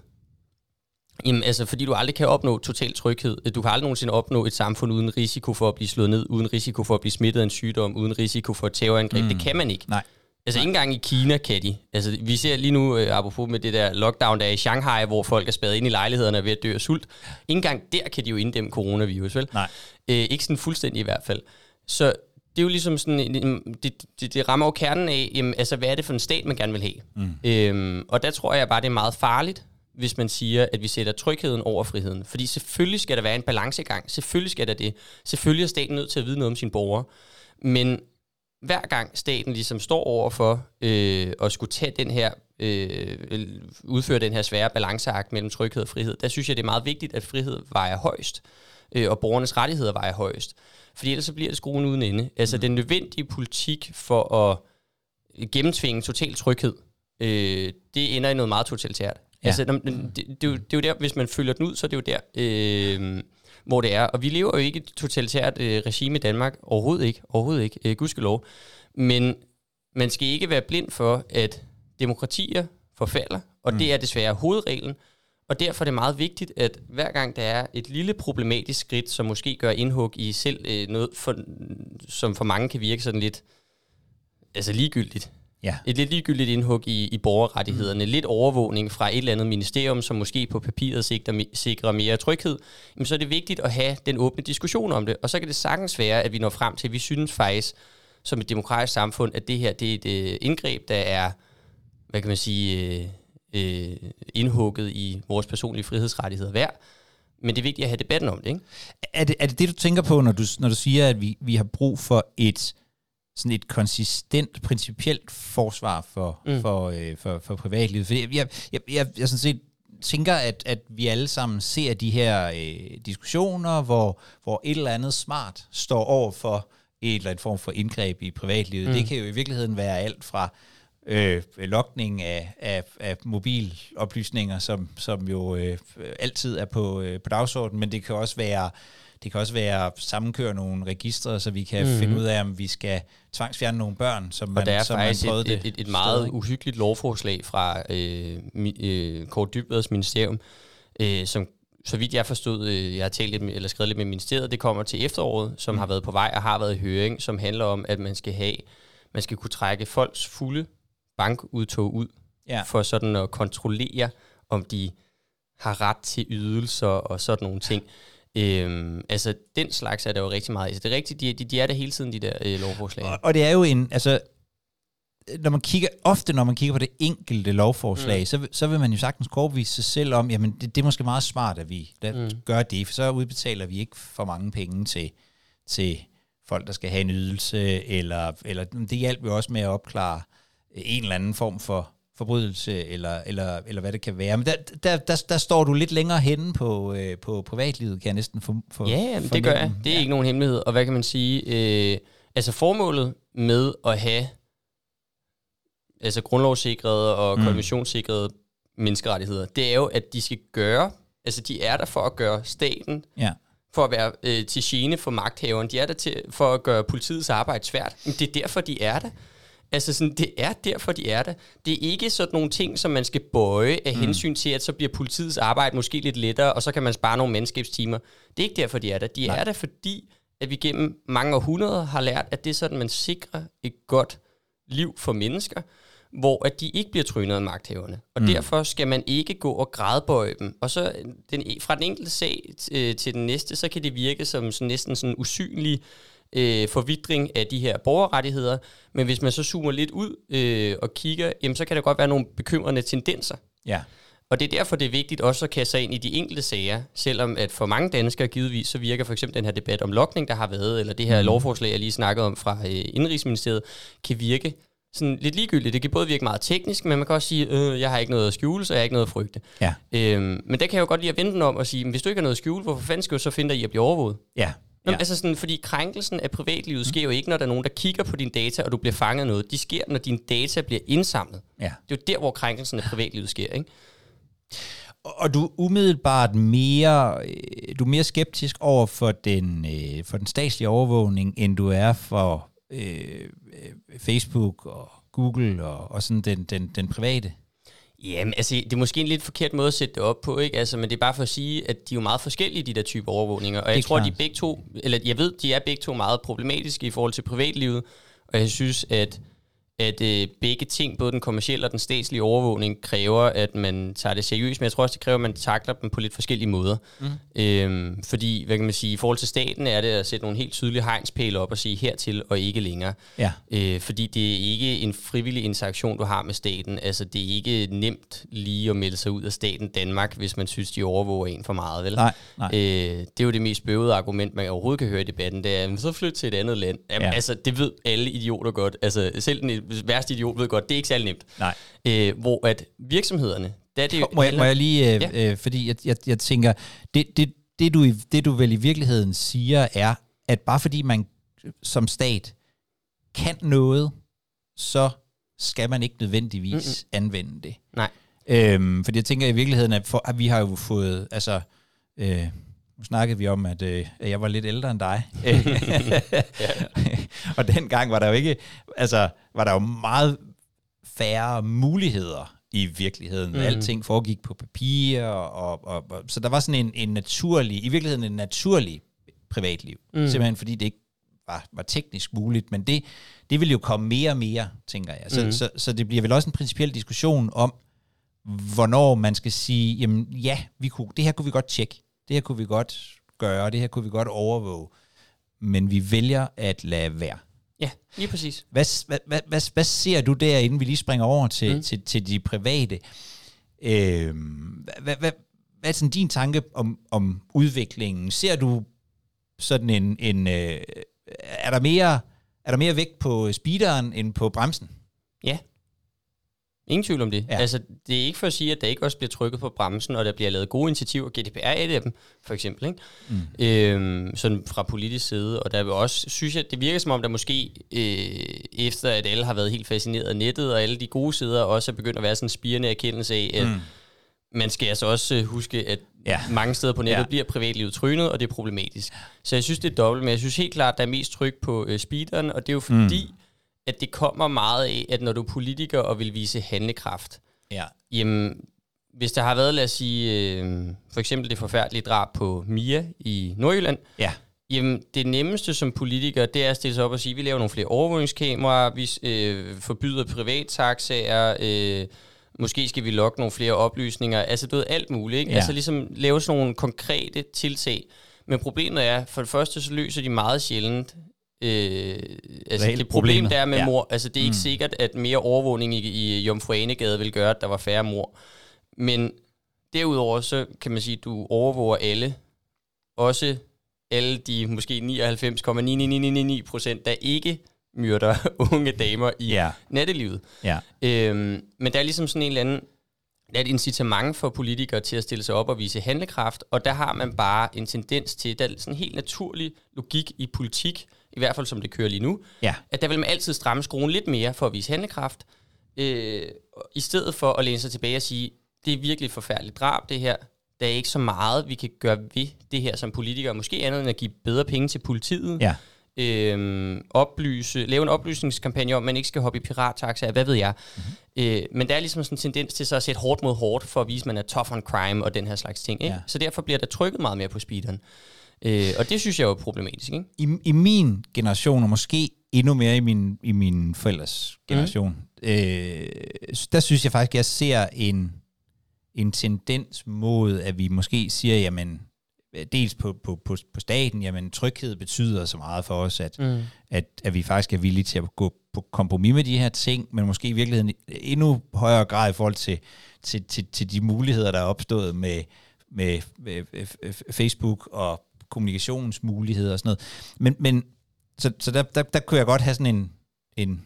Jamen, altså, fordi du aldrig kan opnå total tryghed. Du kan aldrig nogensinde opnå et samfund uden risiko for at blive slået ned, uden risiko for at blive smittet af en sygdom, uden risiko for et terrorangreb. Mm. Det kan man ikke. Nej. Altså ikke engang i Kina kan de. Altså vi ser lige nu, uh, apropos med det der lockdown, der er i Shanghai, hvor folk er spadet ind i lejlighederne og er ved at dø af sult. Ikke engang der kan de jo inddæmme coronavirus, vel? Nej. Uh, ikke sådan fuldstændig i hvert fald. Så det er jo ligesom sådan, det, det, det rammer jo kernen af, jamen, altså hvad er det for en stat, man gerne vil have? Mm. Øhm, og der tror jeg bare, det er meget farligt, hvis man siger, at vi sætter trygheden over friheden. Fordi selvfølgelig skal der være en balancegang. Selvfølgelig skal der det. Selvfølgelig er staten nødt til at vide noget om sine borgere. Men hver gang staten ligesom står over for øh, at skulle tage den her, øh, udføre den her svære balanceakt mellem tryghed og frihed, der synes jeg, det er meget vigtigt, at frihed vejer højst, øh, og borgernes rettigheder vejer højst. Fordi ellers så bliver det skruen uden ende. Altså mm. den nødvendige politik for at gennemtvinge total tryghed, øh, det ender i noget meget totalitært. Ja. Altså, det, det, det, er jo der, hvis man følger den ud, så er det jo der, øh, hvor det er. Og vi lever jo ikke et totalitært øh, regime i Danmark. Overhovedet ikke. Overhovedet ikke. Øh, gudskelov. Men man skal ikke være blind for, at demokratier forfalder, og mm. det er desværre hovedreglen. Og derfor er det meget vigtigt, at hver gang der er et lille problematisk skridt, som måske gør indhug i selv øh, noget, for, som for mange kan virke sådan lidt altså ligegyldigt, Ja. Et lidt ligegyldigt indhug i, i borgerrettighederne, mm. lidt overvågning fra et eller andet ministerium, som måske på papiret sikrer, sikrer mere tryghed, jamen, så er det vigtigt at have den åbne diskussion om det. Og så kan det sagtens være, at vi når frem til, at vi synes faktisk, som et demokratisk samfund, at det her det er et øh, indgreb, der er, hvad kan man sige, øh, øh, indhugget i vores personlige frihedsrettigheder værd. Men det er vigtigt at have debatten om det, ikke? Er det er det, det du tænker på, når du, når du siger, at vi, vi har brug for et sådan et konsistent, principielt forsvar for, mm. for, øh, for, for privatlivet. For jeg, jeg, jeg, jeg, jeg sådan set tænker, at, at vi alle sammen ser de her øh, diskussioner, hvor, hvor et eller andet smart står over for et eller andet form for indgreb i privatlivet. Mm. Det kan jo i virkeligheden være alt fra øh, lokning af, af, af mobiloplysninger, som, som jo øh, altid er på, øh, på dagsordenen, men det kan også være det kan også være sammenkøre nogle registre, så vi kan mm. finde ud af, om vi skal tvangsfjerne nogle børn, som man, og der er som faktisk man et, et, et, et meget sted, uhyggeligt lovforslag fra øh, øh, Kort Dybvads ministerium, øh, som så vidt jeg forstod, øh, jeg har talt lidt med, eller skrevet lidt med ministeriet, det kommer til efteråret, som mm. har været på vej og har været i høring, som handler om, at man skal have, man skal kunne trække folks fulde bankudtog ud, ja. for sådan at kontrollere, om de har ret til ydelser og sådan nogle ting. Øhm, altså, den slags er der jo rigtig meget. Altså, det er rigtigt, de, de, de er der hele tiden, de der øh, lovforslag. Og, og det er jo en, altså, når man kigger, ofte når man kigger på det enkelte lovforslag, mm. så, så vil man jo sagtens overbevise sig selv om, jamen det, det er måske meget smart, at vi der mm. gør det, for så udbetaler vi ikke for mange penge til, til folk, der skal have en ydelse, eller, eller det hjælper jo også med at opklare en eller anden form for forbrydelse, eller, eller, eller hvad det kan være. Men der, der, der, der står du lidt længere henne på, øh, på privatlivet, kan jeg næsten få for, Ja, jamen, det gør jeg. Det er ja. ikke nogen hemmelighed. Og hvad kan man sige? Øh, altså formålet med at have altså grundlovssikrede og mm. konventionssikrede menneskerettigheder, det er jo, at de skal gøre, altså de er der for at gøre staten, Ja. for at være øh, til gene for magthaveren, de er der til, for at gøre politiets arbejde svært. Men det er derfor, de er der. Altså sådan, det er derfor, de er der. Det er ikke sådan nogle ting, som man skal bøje af mm. hensyn til, at så bliver politiets arbejde måske lidt lettere, og så kan man spare nogle mandskabstimer. Det er ikke derfor, de er der. De Nej. er der, fordi at vi gennem mange århundreder har lært, at det er sådan, man sikrer et godt liv for mennesker, hvor at de ikke bliver trynet af magthaverne. Og mm. derfor skal man ikke gå og grædbøje dem. Og så den, fra den enkelte sag øh, til den næste, så kan det virke som sådan, næsten sådan usynlig øh, forvidring af de her borgerrettigheder. Men hvis man så zoomer lidt ud øh, og kigger, jamen, så kan der godt være nogle bekymrende tendenser. Ja. Og det er derfor, det er vigtigt også at kaste sig ind i de enkelte sager, selvom at for mange danskere givetvis, så virker for eksempel den her debat om lokning, der har været, eller det her mm. lovforslag, jeg lige snakkede om fra øh, Indrigsministeriet, kan virke sådan lidt ligegyldigt. Det kan både virke meget teknisk, men man kan også sige, øh, jeg har ikke noget at skjule, så jeg har ikke noget at frygte. Ja. Øhm, men der kan jeg jo godt lide at vente den om og sige, hvis du ikke har noget at skjule, hvorfor fanden skal du så finde dig i at blive overvåget? Ja. Ja. altså sådan, fordi krænkelsen af privatlivet sker jo ikke, når der er nogen, der kigger på dine data, og du bliver fanget noget. De sker, når dine data bliver indsamlet. ja. Det er jo der, hvor krænkelsen af privatlivet sker, ikke? Og du er umiddelbart mere, øh, du er mere skeptisk over for den, øh, for den statslige overvågning, end du er for øh, øh, Facebook og Google og, og sådan den, den, den private. Jamen, altså, det er måske en lidt forkert måde at sætte det op på, ikke? Altså, men det er bare for at sige, at de er jo meget forskellige, de der typer overvågninger. Og jeg tror, klart. de begge to, eller jeg ved, de er begge to meget problematiske i forhold til privatlivet. Og jeg synes, at, at øh, begge ting, både den kommercielle og den statslige overvågning, kræver, at man tager det seriøst. Men jeg tror også, det kræver, at man takler dem på lidt forskellige måder. Mm. Øhm, fordi, hvad kan man sige, i forhold til staten er det at sætte nogle helt tydelige hegnspæle op og sige hertil og ikke længere. Ja. Øh, fordi det er ikke en frivillig interaktion, du har med staten. Altså, det er ikke nemt lige at melde sig ud af staten Danmark, hvis man synes, de overvåger en for meget, vel? Nej, nej. Øh, det er jo det mest bøvede argument, man overhovedet kan høre i debatten, det er, "Jamen, så flyt til et andet land. Jamen, Ja. ja. Altså, det ved alle idioter godt. Altså, selv den værste idiot ved godt, det er ikke særlig nemt. Nej. Øh, hvor at virksomhederne, der er det jo... Må jeg, må jeg lige, øh, Ja. øh, fordi jeg, jeg, jeg tænker, det, det, det, du, det du vel i virkeligheden siger, er, at bare fordi man som stat kan noget, så skal man ikke nødvendigvis Mm-mm. anvende det. Nej. Øhm, fordi jeg tænker i virkeligheden, at, for, at vi har jo fået, altså, øh, nu snakkede vi om, at, øh, jeg var lidt ældre end dig. (laughs) (laughs) og dengang var der jo ikke, altså, var der jo meget færre muligheder i virkeligheden. Mm. Alting foregik på papir, og, og, og, så der var sådan en, en naturlig, i virkeligheden en naturlig privatliv. Mm. Simpelthen fordi det ikke var, var teknisk muligt, men det, det vil jo komme mere og mere, tænker jeg. Så, mm. Så, så det bliver vel også en principiel diskussion om, hvornår man skal sige, jamen ja, vi kunne, det her kunne vi godt tjekke, det her kunne vi godt gøre, det her kunne vi godt overvåge, men vi vælger at lade være. Ja, lige præcis. Hvad, hvad, hvad, hvad, hvad ser du der, inden vi lige springer over til, mm. Til, til de private? Øhm, hvad, hvad, hvad er sådan din tanke om, om udviklingen? Ser du sådan en... en øh, er, der mere, er der mere vægt på speederen end på bremsen? Ja. Ingen tvivl om det. Ja. Altså, det er ikke for at sige, at der ikke også bliver trykket på bremsen, og der bliver lavet gode initiativer. GDPR er et af dem, for eksempel. Ikke? Mm. Øhm, sådan fra politisk side. Og der vil også, synes jeg, det virker som om, der måske, øh, efter at alle har været helt fascineret af nettet, og alle de gode sider også er begyndt at være sådan en spirende erkendelse af, at mm. man skal altså også øh, huske, at Ja. mange steder på nettet ja. bliver privatlivet trynet, og det er problematisk. Så jeg synes, det er dobbelt, men jeg synes helt klart, der er mest tryk på øh, speederen, og det er jo fordi, mm. At det kommer meget af, at når du er politiker og vil vise handlekraft, Ja. jamen, hvis der har været, lad os sige, øh, for eksempel det forfærdelige drab på Mia i Nordjylland, Ja. Jamen, det nemmeste som politiker, det er at stille sig op og sige, at vi laver nogle flere overvågningskameraer, vi øh, forbyder privattaxaer, øh, måske skal vi lokke nogle flere oplysninger, altså du ved, alt muligt, ikke? Ja. Altså ligesom lave sådan nogle konkrete tiltag. Men problemet er, for det første, så løser de meget sjældent øh, altså Reelt det problem, der er med Ja. mor, altså det er ikke mm. sikkert, at mere overvågning i, i Jomfru Anegade vil gøre, at der var færre mor. Men derudover, så kan man sige, at du overvåger alle, også alle de måske 99,9999 procent, der ikke myrder (laughs) unge damer i Ja. nattelivet. Ja. Øhm, men der er ligesom sådan en eller anden, der er et incitament for politikere til at stille sig op og vise handlekraft, og der har man bare en tendens til, der er sådan en helt naturlig logik i politik, i hvert fald som det kører lige nu, Ja. at der vil man altid stramme skruen lidt mere for at vise handlekraft, øh, i stedet for at læne sig tilbage og sige, det er virkelig et forfærdeligt drab, det her. Der er ikke så meget, vi kan gøre ved det her som politikere. Måske andet end at give bedre penge til politiet. Ja. Øhm, oplyse, lave en oplysningskampagne om, man ikke skal hoppe i pirattaxaer, hvad ved jeg. Mm-hmm. Øh, men der er ligesom sådan en tendens til så at sætte hårdt mod hårdt, for at vise, at man er tough on crime og den her slags ting. Ikke? Ja. Så derfor bliver der trykket meget mere på speederen. Øh, og det synes jeg jo er problematisk. Ikke? I, I min generation, og måske endnu mere i min, i min forældres generation, mm. øh, der synes jeg faktisk, at jeg ser en, en tendens mod, at vi måske siger, jamen, dels på, på, på, på staten, jamen tryghed betyder så meget for os, at, mm. at, at vi faktisk er villige til at gå på kompromis med de her ting, men måske i virkeligheden endnu højere grad i forhold til, til, til, til de muligheder, der er opstået med, med, med, med Facebook og kommunikationsmuligheder og sådan noget. Men, men så, så der, der, der kunne jeg godt have sådan en, en,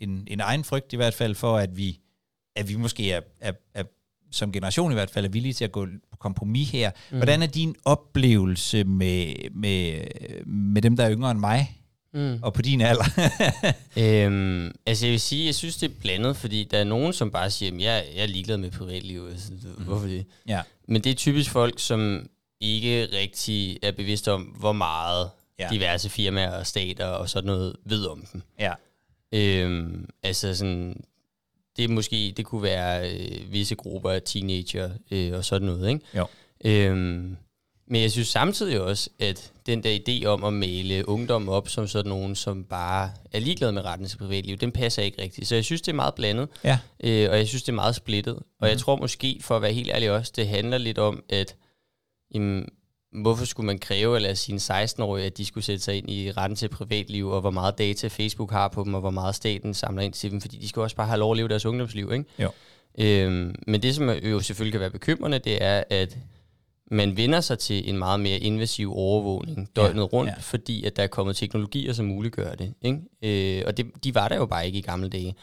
en, en egen frygt i hvert fald for, at vi, at vi måske er, er, er som generation i hvert fald er villige til at gå på kompromis her. Mm. Hvordan er din oplevelse med, med, med dem, der er yngre end mig, mm. og på din alder? (laughs) øhm, altså jeg vil sige, jeg synes det er blandet, fordi der er nogen, som bare siger, at jeg, jeg er ligeglad med privatliv. Altså, mm. Hvorfor det? Ja. Men det er typisk folk, som ikke rigtig er bevidste om, hvor meget ja. diverse firmaer og stater og sådan noget ved om dem. Ja. Øhm, altså sådan, det er måske, det kunne være øh, visse grupper af teenager øh, og sådan noget, ikke? Jo. Øhm, men jeg synes samtidig også, at den der idé om at male ungdom op som sådan nogen, som bare er ligeglade med retten til privatliv, den passer ikke rigtigt. Så jeg synes, det er meget blandet, ja. øh, og jeg synes, det er meget splittet. Og mm. jeg mhm. tror måske, for at være helt ærlig også, det handler lidt om, at jamen, hvorfor skulle man kræve, eller sine 16-årige, at de skulle sætte sig ind i retten til privatliv, og hvor meget data Facebook har på dem, og hvor meget staten samler ind til dem, fordi de skal også bare have lov at leve deres ungdomsliv, ikke? Jo. Øhm, men det, som jo selvfølgelig kan være bekymrende, det er, at man vender sig til en meget mere invasiv overvågning døgnet ja, rundt, ja. fordi at der er kommet teknologier, som muliggør det. Ikke? Øh, og det, de var der jo bare ikke i gamle dage.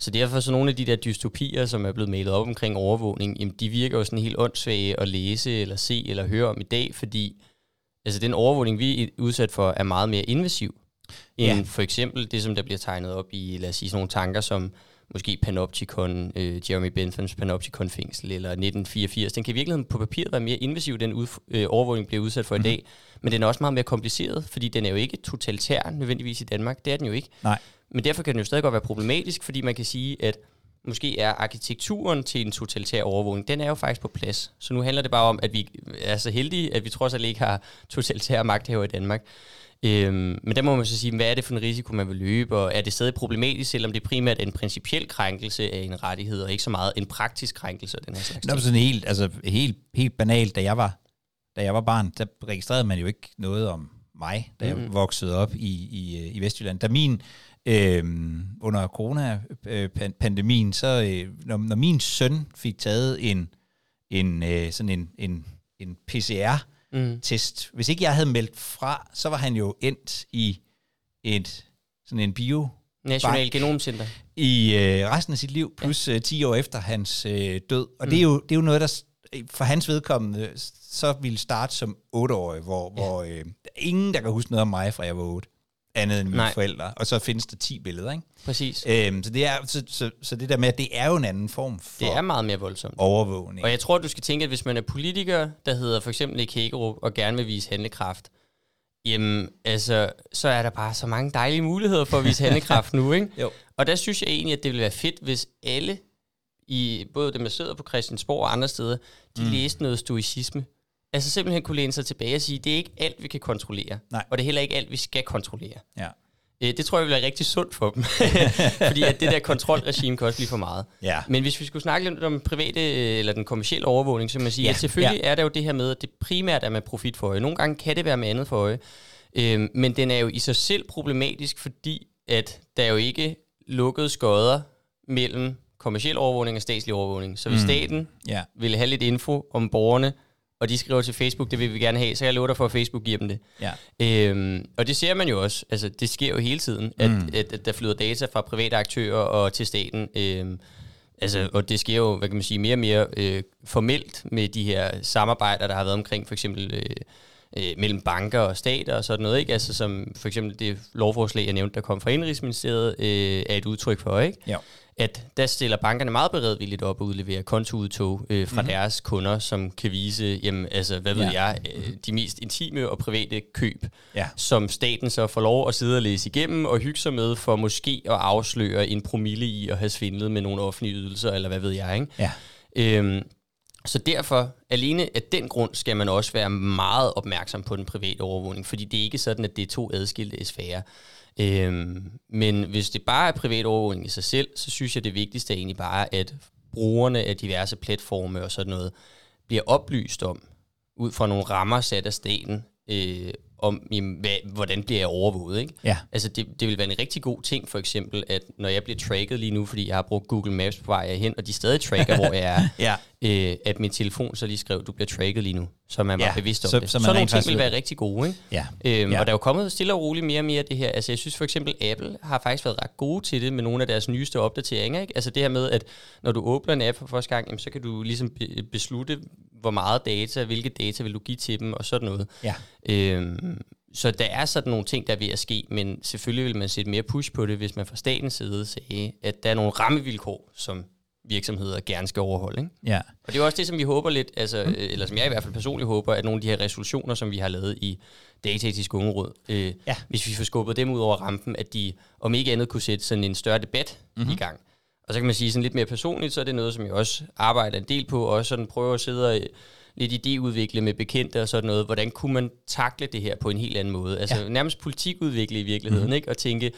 Så derfor så nogle af de der dystopier, som er blevet malet op omkring overvågning, jamen de virker jo sådan helt åndssvage at læse eller se eller høre om i dag, fordi altså den overvågning, vi er udsat for, er meget mere invasiv end ja. for eksempel det, som der bliver tegnet op i, lad os sige, sådan nogle tanker som måske Panopticon, øh, Jeremy Benthams Panopticon-fængsel, eller 1984. Den kan i virkeligheden på papiret være mere invasiv, den ud, øh, overvågning bliver udsat for mm. i mhm. dag, men den er også meget mere kompliceret, fordi den er jo ikke totalitær nødvendigvis i Danmark. Det er den jo ikke. Nej. Men derfor kan den jo stadig godt være problematisk, fordi man kan sige, at måske er arkitekturen til en totalitær overvågning, den er jo faktisk på plads. Så nu handler det bare om, at vi er så heldige, at vi trods alt ikke har (laughs) totalitære magthaver i Danmark. Øhm, men der må man så sige, hvad er det for en risiko, man vil løbe, og er det stadig problematisk, selvom det primært er en principiel krænkelse af en rettighed, og ikke så meget en praktisk krænkelse af den her slags Nå, sådan helt, altså, helt, helt banalt, da jeg var da jeg var barn, der registrerede man jo ikke noget om mig, da mm-hmm. jeg voksede op i, i, i Vestjylland. Da min øh, under corona-pandemien, så øh, når, når min søn fik taget en, en øh, sådan en, en, en PCR-test, mm. hvis ikke jeg havde meldt fra, så var han jo endt i et sådan en bio National Genomcenter. I øh, resten af sit liv, plus ja. øh, 10 år efter hans øh, død. Og mm. det, er jo, det er jo noget, der for hans vedkommende så ville starte som 8-årig, hvor, ja. hvor øh, ingen, der kan huske noget om mig, fra jeg var 8 andet end mine Nej. forældre. Og så findes der 10 billeder, ikke? Præcis. Øhm, så, det er, så, så, så det der med, at det er jo en anden form for Det er meget mere voldsomt. Overvågning. Og jeg tror, du skal tænke, at hvis man er politiker, der hedder for eksempel Nick og gerne vil vise handlekraft, jamen, altså, så er der bare så mange dejlige muligheder for at vise (laughs) handlekraft nu, ikke? Jo. Og der synes jeg egentlig, at det ville være fedt, hvis alle, i både dem, der sidder på Christiansborg og andre steder, de mm. læste noget stoicisme. Altså simpelthen kunne læne sig tilbage og sige, det er ikke alt, vi kan kontrollere. Nej. Og det er heller ikke alt, vi skal kontrollere. Ja. Øh, det tror jeg vil være rigtig sundt for dem. (laughs) Fordi at det der kontrolregime kan også blive for meget. Ja. Men hvis vi skulle snakke lidt om private eller den kommercielle overvågning, så man sige, ja. at selvfølgelig ja. er der jo det her med, at det primært er med profit for øje. Nogle gange kan det være med andet for øje. Øhm, men den er jo i sig selv problematisk, fordi at der er jo ikke lukket skodder mellem kommersiel overvågning og statslig overvågning. Så hvis mm. staten ja. vil have lidt info om borgerne, og de skriver til Facebook, det vil vi gerne have, så jeg love dig for, at Facebook giver dem det. Ja. Øhm, og det ser man jo også, altså det sker jo hele tiden, at, mm. at, at der flyder data fra private aktører og til staten. Øhm, altså, og det sker jo, hvad kan man sige, mere og mere øh, formelt med de her samarbejder, der har været omkring for eksempel... Øh, øh, mellem banker og stater og sådan noget, ikke? Altså som for eksempel det lovforslag, jeg nævnte, der kom fra Indrigsministeriet, øh, er et udtryk for, ikke? Ja. At der stiller bankerne meget beredvilligt op og udleverer kontoudtog øh, fra mm-hmm. deres kunder, som kan vise, jamen, altså, hvad ved Ja. jeg, øh, de mest intime og private køb, Ja. som staten så får lov at sidde og læse igennem og hygge sig med for måske at afsløre en promille i at have svindlet med nogle offentlige ydelser, eller hvad ved jeg, ikke? Ja. Øhm, så derfor, alene af den grund, skal man også være meget opmærksom på den private overvågning, fordi det er ikke sådan, at det er to adskilte sfærer. Øhm, men hvis det bare er privat overvågning i sig selv, så synes jeg, det vigtigste er egentlig bare, at brugerne af diverse platforme og sådan noget, bliver oplyst om, ud fra nogle rammer sat af staten, øh, om, jamen, hvad, hvordan bliver jeg overvåget, ikke? Ja. Altså, det, det vil være en rigtig god ting, for eksempel, at når jeg bliver tracket lige nu, fordi jeg har brugt Google Maps på vej hen, og de stadig tracker, hvor jeg er, (laughs) Ja. øh, at min telefon så lige skrev, du bliver tracket lige nu, så man var Ja, bevidst om så- det. så Så, man så nogle ting vil være rigtig gode, ikke? Ja. Øhm, Ja. Og der er jo kommet stille og roligt mere og mere af det her. Altså jeg synes for eksempel, Apple har faktisk været ret gode til det med nogle af deres nyeste opdateringer. Ikke? Altså det her med, at når du åbner en app for første gang, jamen, så kan du ligesom be- beslutte, hvor meget data, hvilke data vil du give til dem og sådan noget. Ja. Øhm, så der er sådan nogle ting, der er ved at ske, men selvfølgelig vil man sætte mere push på det, hvis man fra statens side sagde, at der er nogle rammevilkår, som virksomheder gerne skal overholde. Ikke? Ja. Og det er også det, som vi håber lidt, altså, mm. eller som jeg i hvert fald personligt håber, at nogle af de her resolutioner, som vi har lavet i Dataetisk Ungeråd, øh, Ja. hvis vi får skubbet dem ud over rampen, at de om ikke andet kunne sætte sådan en større debat mm-hmm. i gang. Og så kan man sige sådan lidt mere personligt, så er det noget, som jeg også arbejder en del på, og også sådan prøver at sidde og øh, lidt idéudvikle med bekendte og sådan noget. Hvordan kunne man takle det her på en helt anden måde? Altså ja. nærmest politikudvikle i virkeligheden, mm-hmm. ikke? Og tænke,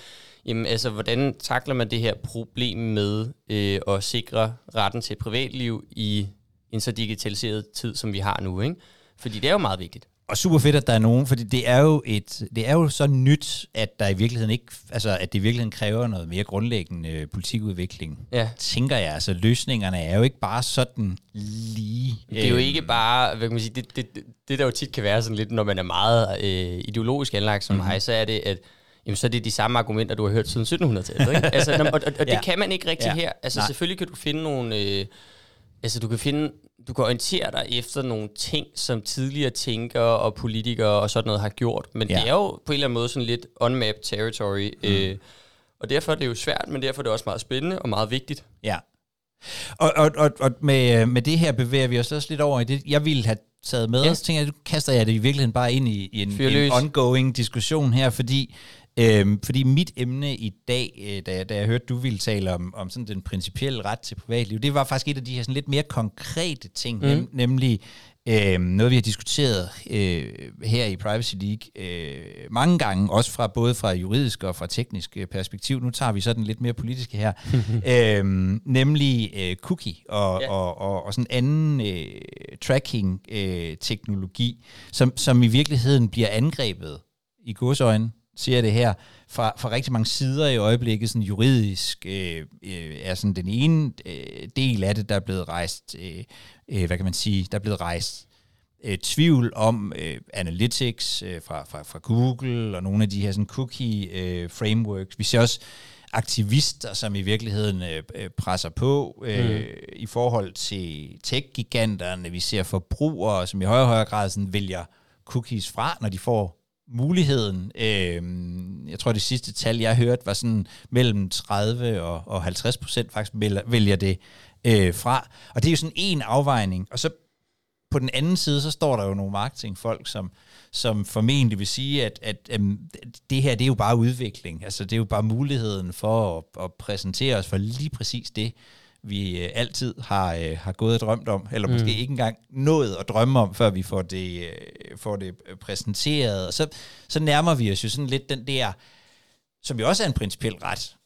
jamen altså, hvordan takler man det her problem med øh, at sikre retten til privatliv i en så digitaliseret tid, som vi har nu, ikke? Fordi det er jo meget vigtigt. Og super fedt, at der er nogen, fordi det er jo et, det er jo så nyt, at der i virkeligheden ikke, altså at det i virkeligheden kræver noget mere grundlæggende øh, politikudvikling. Ja. Tænker jeg, altså løsningerne er jo ikke bare sådan lige. Det er jo øh, ikke bare, hvad kan man sige, det, det, det, det der jo tit kan være sådan lidt, når man er meget øh, ideologisk anlagt som mm-hmm. mig, så er det, at jamen, så er det de samme argumenter, du har hørt siden 1700-tallet. Ikke? (laughs) altså, og, og, og det Ja. kan man ikke rigtig Ja. her. Altså Nej. selvfølgelig kan du finde nogle, øh, altså du kan finde, du kan orientere dig efter nogle ting, som tidligere tænkere og politikere og sådan noget har gjort, men Ja. det er jo på en eller anden måde sådan lidt unmapped territory, mm. øh, og derfor er det jo svært, men derfor er det også meget spændende og meget vigtigt. Ja. Og, og, og, og med, øh, med det her bevæger vi os også lidt over i det, jeg ville have taget med, Ja. så tænker jeg, nu kaster jeg det i virkeligheden bare ind i, i en, en ongoing diskussion her, fordi, øhm, fordi mit emne i dag, øh, da, jeg- da jeg hørte, du ville tale om, om sådan den principielle ret til privatliv, det var faktisk et af de her sådan lidt mere konkrete ting, mm. nem, nemlig øh, noget, vi har diskuteret øh, her i Privacy League øh, mange gange, også fra både fra juridisk og fra teknisk øh, perspektiv. Nu tager vi så den lidt mere politiske her, (laughs) øh, nemlig øh, cookie og, Ja. og, og, og sådan anden øh, tracking-teknologi, som, som i virkeligheden bliver angrebet i godsøjne, jeg det her, fra, fra rigtig mange sider i øjeblikket, sådan juridisk, øh, øh, er sådan den ene øh, del af det, der er blevet rejst, øh, øh, hvad kan man sige, der er blevet rejst øh, tvivl om øh, analytics øh, fra, fra, fra Google og nogle af de her sådan cookie øh, frameworks. Vi ser også aktivister, som i virkeligheden øh, øh, presser på øh, mm. i forhold til tech-giganterne. Vi ser forbrugere, som i højere og højere grad sådan vælger cookies fra, når de får muligheden. Øh, jeg tror, det sidste tal, jeg hørte, var sådan mellem 30 og, og 50 procent faktisk vælger, det øh, fra. Og det er jo sådan en afvejning. Og så på den anden side, så står der jo nogle marketingfolk, som, som formentlig vil sige, at, at at det her, det er jo bare udvikling. Altså, det er jo bare muligheden for at, at præsentere os for lige præcis det, vi øh, altid har, øh, har gået og drømt om, eller måske ikke engang nået at drømme om, før vi får det, øh, får det øh, præsenteret. Og så, så nærmer vi os jo sådan lidt den der, som jo også er en principiel ret,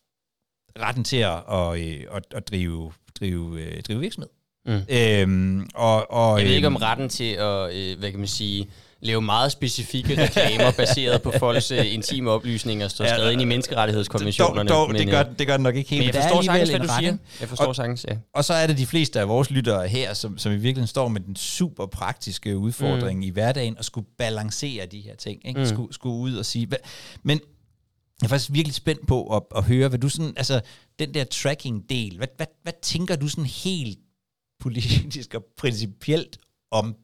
retten til at, at, øh, at, at drive, drive, øh, drive virksomhed. Mm. Øhm, og, og, Jeg ved ikke om øhm, retten til at, øh, hvad kan man sige, lave meget specifikke reklamer (laughs) baseret på folks øh, intime oplysninger, står Ja, skrevet ind i dog, menneskerettighedskonventionerne. dog, det, men, gør, øh, det gør den nok ikke helt, men jeg forstår sagtens, hvad du en siger. retning. Jeg forstår Og- sagtens, ja. Og så er det de fleste af vores lyttere her, som, som i virkeligheden står med den super praktiske udfordring mm. i hverdagen, og skulle balancere de her ting. Ikke? Mm. Skulle, skulle ud og sige... Men jeg er faktisk virkelig spændt på at, at høre, hvad du sådan... Altså, den der tracking-del, hvad, hvad, hvad tænker du sådan helt politisk og principielt om?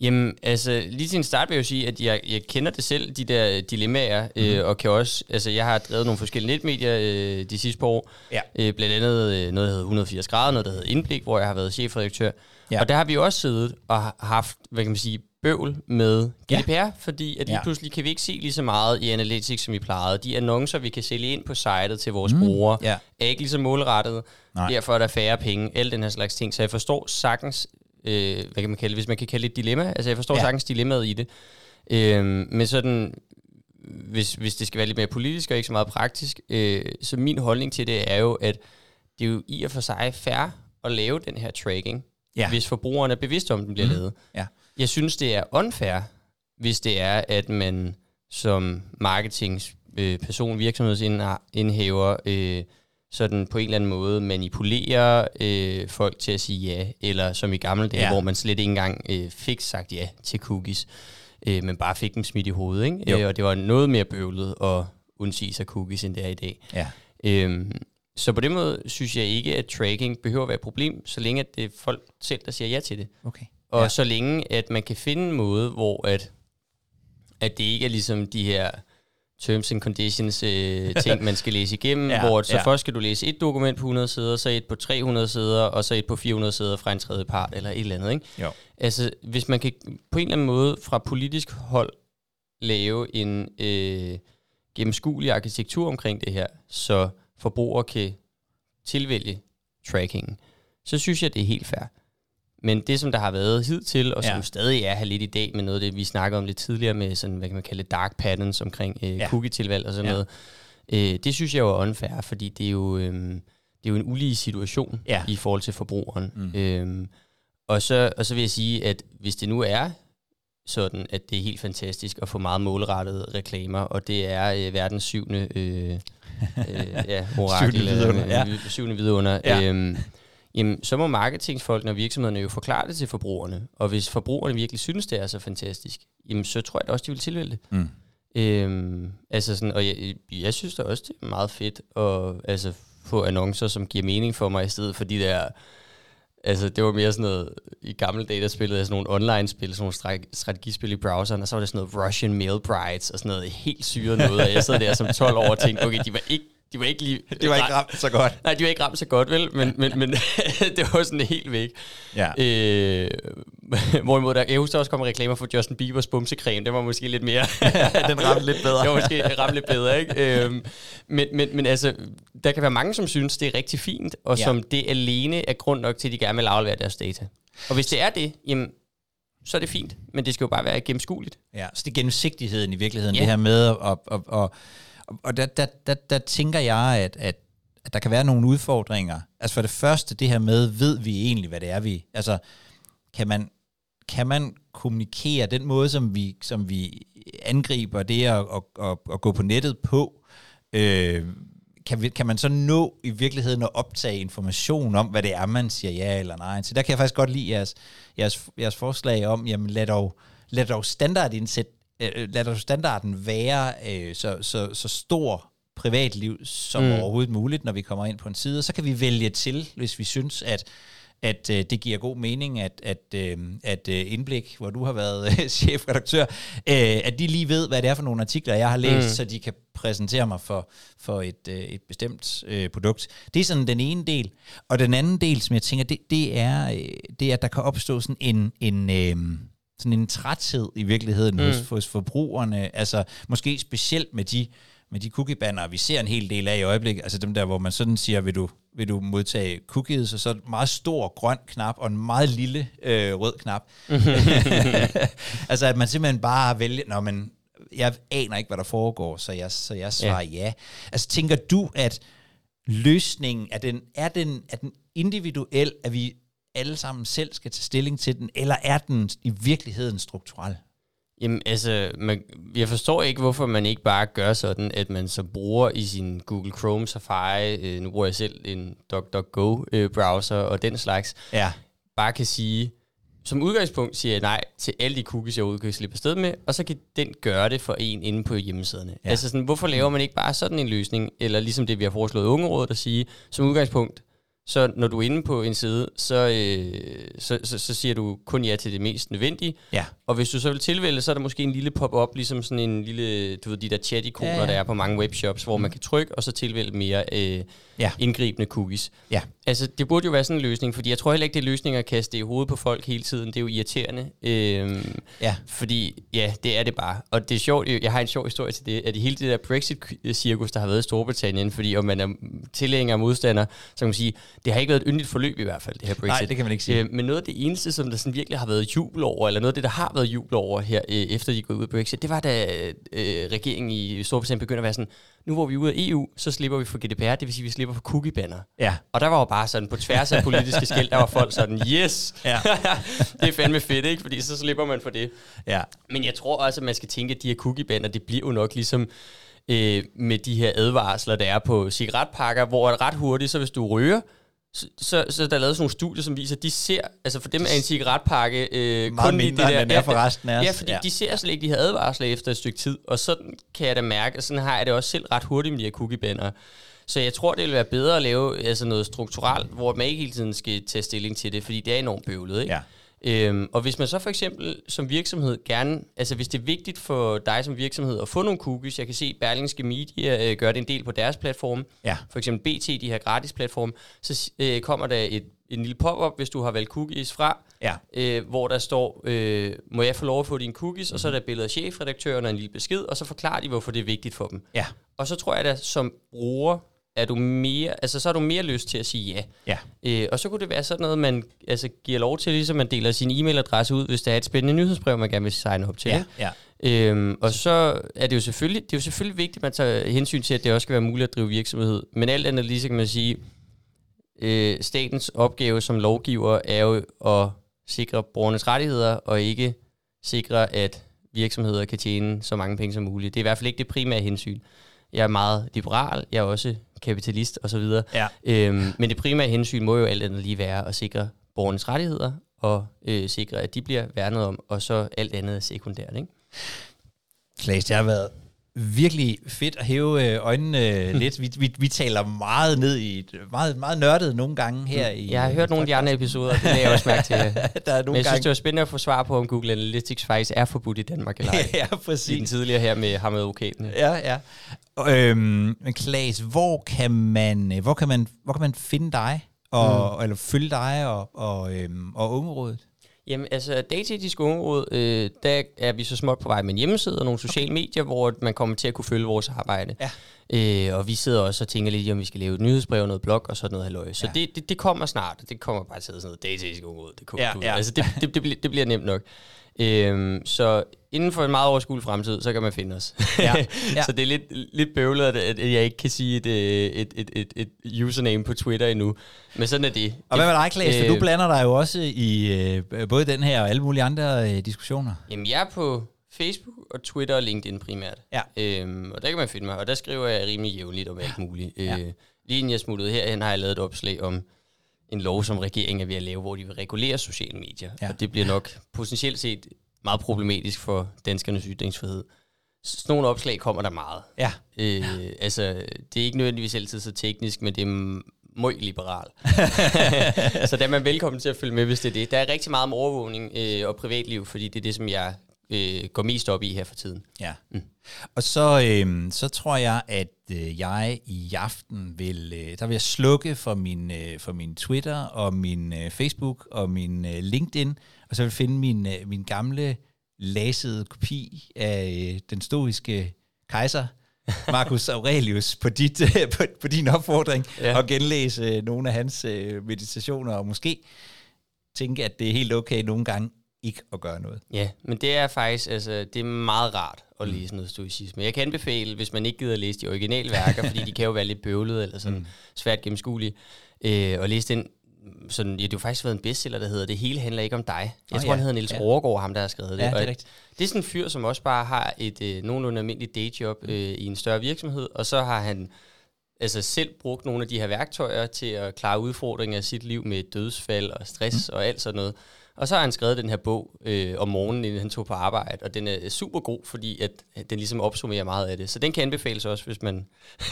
Jamen, altså, lige til en start vil jeg jo sige, at jeg, jeg kender det selv, de der dilemmaer, mm-hmm. øh, og kan også, altså, jeg har drevet nogle forskellige netmedier øh, de sidste par år. Ja. Øh, blandt andet øh, noget, der hedder 180 grader, noget, der hedder Indblik, hvor jeg har været chefredaktør. Ja. Og der har vi også siddet og haft, hvad kan man sige, bøvl med GDPR, ja. fordi at lige Ja. pludselig kan vi ikke se lige så meget i Analytics, som vi plejede. De annoncer, vi kan sælge ind på sitet til vores mm. brugere, ja. er ikke lige så målrettet. Nej. Derfor er der færre penge, alle den her slags ting. Så jeg forstår sagtens, øh, hvad kan man kalde det, hvis man kan kalde det et dilemma. Altså jeg forstår Ja. sagtens dilemmaet i det. Øh, men sådan, hvis, hvis det skal være lidt mere politisk og ikke så meget praktisk, øh, så min holdning til det er jo, at det er jo i og for sig fair at lave den her tracking, Ja. hvis forbrugerne er bevidste om, den bliver Mhm. lavet. Ja. Jeg synes, det er unfair, hvis det er, at man som marketingsperson, virksomhedsindhæver, øh, sådan på en eller anden måde manipulerer øh, folk til at sige ja, eller som i gamle dage, Ja. hvor man slet ikke engang øh, fik sagt ja til cookies, øh, men bare fik dem smidt i hovedet. Ikke? Jo. Øh, og det var noget mere bøvlet at undsige sig cookies, end det er i dag. Ja. Øhm, så på den måde synes jeg ikke, at tracking behøver at være et problem, så længe at det er folk selv, der siger ja til det. Okay. Og ja. så længe, at man kan finde en måde, hvor at, at det ikke er ligesom de her terms and conditions øh, (laughs) ting, man skal læse igennem, Ja, hvor så ja. ja. først skal du læse et dokument på 100 sider, så et på 300 sider, og så et på 400 sider fra en tredje part, eller et eller andet. Ikke? Jo. Altså, hvis man kan på en eller anden måde fra politisk hold lave en øh, gennemskuelig arkitektur omkring det her, så forbrugere kan tilvælge trackingen, så synes jeg, det er helt fair. Men det, som der har været hidtil, og som Ja. ja. stadig er her lidt i dag med noget af det, vi snakkede om lidt tidligere med sådan, hvad kan man kalde dark patterns omkring øh, Ja. ja. cookie-tilvalg og sådan Ja. ja. noget, øh, det synes jeg jo er unfair, fordi det er jo, øh, det er jo en ulige situation Ja. i forhold til forbrugeren. Mm. Øhm, og, så, og så vil jeg sige, at hvis det nu er sådan, at det er helt fantastisk at få meget målrettede reklamer, og det er øh, verdens syvende, øh, øh, ja, (laughs) orakel, Syvende vidunder, ja. øh, syvende vidunder, Ja. ja. Jamen, så må marketingsfolkene og virksomhederne jo forklare det til forbrugerne. Og hvis forbrugerne virkelig synes, det er så fantastisk, jamen, så tror jeg da også, de vil tilvælge det. Mm. Øhm, altså sådan, og jeg, jeg synes da også, det er meget fedt at altså, få annoncer, som giver mening for mig, i stedet for de der... Altså, det var mere sådan noget... I gamle dage, der spillede jeg sådan nogle online-spil, sådan nogle strate- strategispil i browseren, og så var det sådan noget Russian Mail Brides, og sådan noget helt syret noget, og jeg sad der som 12 år og tænkte, okay, de var ikke, de var ikke lige... (laughs) Det var ikke ramt så godt. Nej, de var ikke ramt så godt, vel? Men, men, men (laughs) det var sådan helt væk. Ja. Øh, (laughs) hvorimod der, jeg husker også kom reklamer for Justin Biebers bumsecreme. Det var måske lidt mere... Den ramte lidt bedre. det var måske ramt lidt bedre, ikke? Øhm, men, men, men altså, der kan være mange, som synes, det er rigtig fint, og Ja. ja. som det alene er grund nok til, at de gerne vil aflevere deres data. Og hvis det er det, jamen, så er det fint. Men det skal jo bare være gennemskueligt. Ja, så det er gennemsigtigheden i virkeligheden, Ja. det her med, og, og, og, og, og der, der, der, der tænker jeg, at, at, at der kan være nogle udfordringer. Altså for det første, det her med, ved vi egentlig, hvad det er, vi... Altså, kan man, kan man kommunikere den måde, som vi, som vi angriber det at, at, at, at gå på nettet på, øh, kan, vi, kan man så nå i virkeligheden at optage information om, hvad det er, man siger ja eller nej Så Der kan jeg faktisk godt lide jeres, jeres, jeres forslag om, jamen lad dog, lad dog standardindsæt, øh, lad dog standarden være øh, så, så, så stor privatliv som mm. Overhovedet muligt, når vi kommer ind på en side. Så kan vi vælge til, hvis vi synes, at at øh, det giver god mening, at, at, øh, at øh, Indblik, hvor du har været øh, (laughs) chefredaktør, øh, at de lige ved, hvad det er for nogle artikler, jeg har læst. Mm. så de kan præsentere mig for, for et, øh, et bestemt øh, produkt. Det er sådan den ene del. Og den anden del, som jeg tænker, det, det, er, øh, det er, at der kan opstå sådan en, en, øh, sådan en træthed i virkeligheden mm. hos, hos forbrugerne. Altså måske specielt med de med de cookie-banner, vi ser en hel del af i øjeblikket, altså dem der, hvor man sådan siger, vil du, vil du modtage cookies, og så en meget stor grøn knap, og en meget lille øh, rød knap. (laughs) altså at man simpelthen bare vælger, når man, jeg aner ikke, hvad der foregår, så jeg, så jeg svarer ja. ja. Altså tænker du, at løsningen, er den, er, den, er den individuel, at vi alle sammen selv skal tage stilling til den, eller er den i virkeligheden strukturel? Jamen altså, man, jeg forstår ikke, hvorfor man ikke bare gør sådan, at man så bruger i sin Google Chrome Safari, øh, nu bruger jeg selv en DuckDuckGo-browser og den slags, Ja. bare kan sige, som udgangspunkt siger jeg nej til alle de cookies, jeg kan slippe afsted med, og så kan den gøre det for en inde på hjemmesiderne. Ja. Altså sådan, hvorfor laver man ikke bare sådan en løsning, eller ligesom det, vi har foreslået Ungerådet at sige, som udgangspunkt, Så når du er inde på en side, så, øh, så, så, så siger du kun ja til det mest nødvendige. Ja. Og hvis du så vil tilvælge, så er der måske en lille pop-up, ligesom sådan en lille, du ved, de der chat-ikoner, Ja, ja, der er på mange webshops, hvor man kan trykke, og så tilvælge mere øh, Ja. indgribende cookies. Ja. Altså, det burde jo være sådan en løsning, fordi jeg tror heller ikke, det er løsninger at kaste det i hovedet på folk hele tiden. Det er jo irriterende. Øhm, Ja. fordi, ja, det er det bare. Og det er sjovt, jeg har en sjov historie til det, at hele det der Brexit-cirkus, der har været i Storbritannien, fordi om man er tilhænger og modstander, så kan man sige, det har ikke været et yndigt forløb i hvert fald, det her Brexit. Nej, det kan man ikke sige. Øh, men noget af det eneste, som der sådan virkelig har været jubel over, eller noget af det, der har været jubel over her, øh, efter de gik ud af Brexit, det var da øh, regeringen i Storbritannien begyndte at være sådan, nu hvor vi er ude af EU, så slipper vi for GDPR, det vil sige, at vi slipper for cookie-banner. Ja. Og der var jo bare sådan, på tværs af politiske skæld, der var folk sådan, yes, Ja. (laughs) det er fandme fedt, ikke? Fordi så slipper man for det. Ja. Men jeg tror også, at man skal tænke, at de her cookie-bander, det bliver jo nok ligesom øh, med de her advarsler, der er på cigaretpakker, hvor ret hurtigt, så hvis du ryger, så, så, så der er lavet sådan nogle studier, som viser, at de ser, altså for dem er en cigaretpakke øh, Meget kun mindre, end den er for resten af os. Ja, fordi Ja. de ser slet ikke de her advarsler efter et stykke tid, og sådan kan jeg da mærke, og sådan har jeg det også selv ret hurtigt med de her cookie-bander. Så jeg tror, det vil være bedre at lave altså noget strukturelt, hvor man ikke hele tiden skal tage stilling til det, fordi det er enormt bøvlet, ikke? Ja. Øhm, og hvis man så for eksempel som virksomhed gerne, altså hvis det er vigtigt for dig som virksomhed at få nogle cookies, jeg kan se Berlingske Media øh, gør det en del på deres platform, Ja. for eksempel BT, de her gratis platform, så øh, kommer der et, en lille pop-up, hvis du har valgt cookies fra, Ja. øh, hvor der står, øh, må jeg få lov at få dine cookies, og så er der et billede af chefredaktøren og en lille besked, og så forklarer de, hvorfor det er vigtigt for dem. Ja. Og så tror jeg, at som bruger, er du mere, altså så har du mere lyst til at sige ja. Ja. Øh, og så kunne det være sådan noget, man altså, giver lov til, ligesom man deler sin e-mailadresse ud, hvis der er et spændende nyhedsbrev, man gerne vil signe op til. Ja. Ja. Øhm, og så er det jo selvfølgelig, det er jo selvfølgelig vigtigt, at man tager hensyn til, at det også skal være muligt at drive virksomhed. Men alt andet lige, så kan man sige, øh, statens opgave som lovgiver er jo at sikre borgernes rettigheder, og ikke sikre, at virksomheder kan tjene så mange penge som muligt. Det er i hvert fald ikke det primære hensyn. Jeg er meget liberal, jeg er også kapitalist osv. Ja. Øhm, men det primære hensyn må jo alt andet lige være at sikre borgernes rettigheder, og øh, sikre, at de bliver værnet om, og så alt andet er sekundært. Ikke? Klaas, det har været virkelig fedt at hæve øh, øjnene øh, lidt. Vi, vi, vi taler meget ned i et meget, meget nørdet nogle gange her i... Jeg har øh, hørt nogle af de andre episoder, det lagde jeg også mærke til. (laughs) der er Men nogle jeg synes, gange... det var spændende at få svar på, om Google Analytics faktisk er forbudt i Danmark eller (laughs) ej. ja, I den præcis. tidligere her med ham med advokaten. Ja, ja. Øhm, men Klaas, hvor kan man, hvor kan man, hvor kan man finde dig? Og, mm. Eller følge dig og, og, øhm, og ungerådet? Jamen, altså, Dataetisk Ungeråd, øh, der er vi så småt på vej med en hjemmeside og nogle sociale okay. medier, hvor man kommer til at kunne følge vores arbejde. Ja. Øh, og vi sidder også og tænker lidt om vi skal lave et nyhedsbrev, noget blog og sådan noget halløj. Så Ja. det, det, det kommer snart. Det kommer bare til sådan noget Dataetisk Ungeråd. Det, ja, ja. ja. Altså, det, det, det, bliver, det bliver nemt nok. Øhm, så inden for en meget overskuelig fremtid, så kan man finde os. Ja, (laughs) ja. så det er lidt, lidt bøvlet, at, at jeg ikke kan sige et, øh, et, et, et, et username på Twitter endnu. Men sådan er det. Og hvad med dig, Klaas? For Øh, du blander dig jo også i øh, både den her og alle mulige andre øh, diskussioner. Jamen, jeg er på Facebook og Twitter og LinkedIn primært. Ja. Øhm, og der kan man finde mig, og der skriver jeg rimelig jævnligt om alt muligt. Ja. Øh, lige inden jeg smuttede herhen, har jeg lavet et opslag om en lov, som regeringen er ved at lave, hvor de vil regulere sociale medier. Ja. Og det bliver nok potentielt set meget problematisk for danskernes ytringsfrihed. Så Sådan nogle opslag kommer der meget. Ja. Øh, altså, det er ikke nødvendigvis altid så teknisk, men det er møg liberal. (laughs) så der er man velkommen til at følge med, hvis det er det. Der er rigtig meget om overvågning øh, og privatliv, fordi det er det, som jeg øh, går mest op i her for tiden. Ja. Mm. Og så, øh, så tror jeg, at øh, jeg i aften vil, øh, der vil jeg slukke for min, øh, for min Twitter og min øh, Facebook og min øh, LinkedIn, og så vil finde min, øh, min gamle lasede kopi af øh, den stoiske kejser, Marcus Aurelius, på, dit, øh, på, på din opfordring, ja. Og genlæse nogle af hans meditationer, og måske tænke, at det er helt okay nogle gange ikke at gøre noget. Ja, men det er faktisk, altså, det er meget rart at læse noget stoicisme. Jeg kan anbefale, hvis man ikke gider at læse de originale værker, fordi de kan jo være lidt bøvlede eller sådan mm. svært gennemskuelige, øh, og læse den, sådan, ja, det har faktisk været en bestseller, der hedder Det hele handler ikke om dig. Jeg Åh, tror, ja. han hedder Niels Ja. Overgaard, ham der har skrevet det. Ja, det er rigtigt. Det er sådan en fyr, som også bare har et øh, nogenlunde almindeligt dayjob øh, i en større virksomhed, og så har han altså selv brugt nogle af de her værktøjer til at klare udfordringer af sit liv med dødsfald og stress mm. og alt sådan noget. Og så har han skrevet den her bog øh, om morgenen, inden han tog på arbejde, og den er super god, fordi at, at den ligesom opsummerer meget af det. Så den kan anbefales også, hvis man,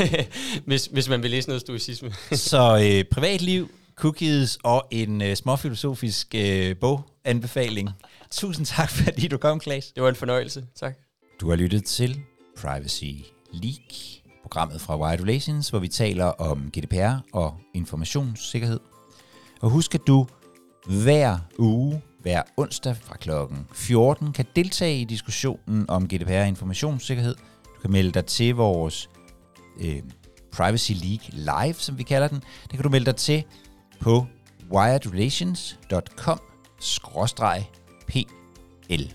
(laughs) hvis, hvis man vil læse noget stoicisme. Så øh, privatliv, cookies og en øh, småfilosofisk øh, boganbefaling. Tusind tak, (laughs) fordi du kom, Klaas. Det var en fornøjelse. Tak. Du har lyttet til Privacy League, programmet fra Wired Relations, hvor vi taler om GDPR og informationssikkerhed. Og husk, at du hver uge, hver onsdag fra klokken 14, kan deltage i diskussionen om GDPR og informationssikkerhed. Du kan melde dig til vores øh, Privacy League Live, som vi kalder den. Det kan du melde dig til på wiredrelations.com-pl.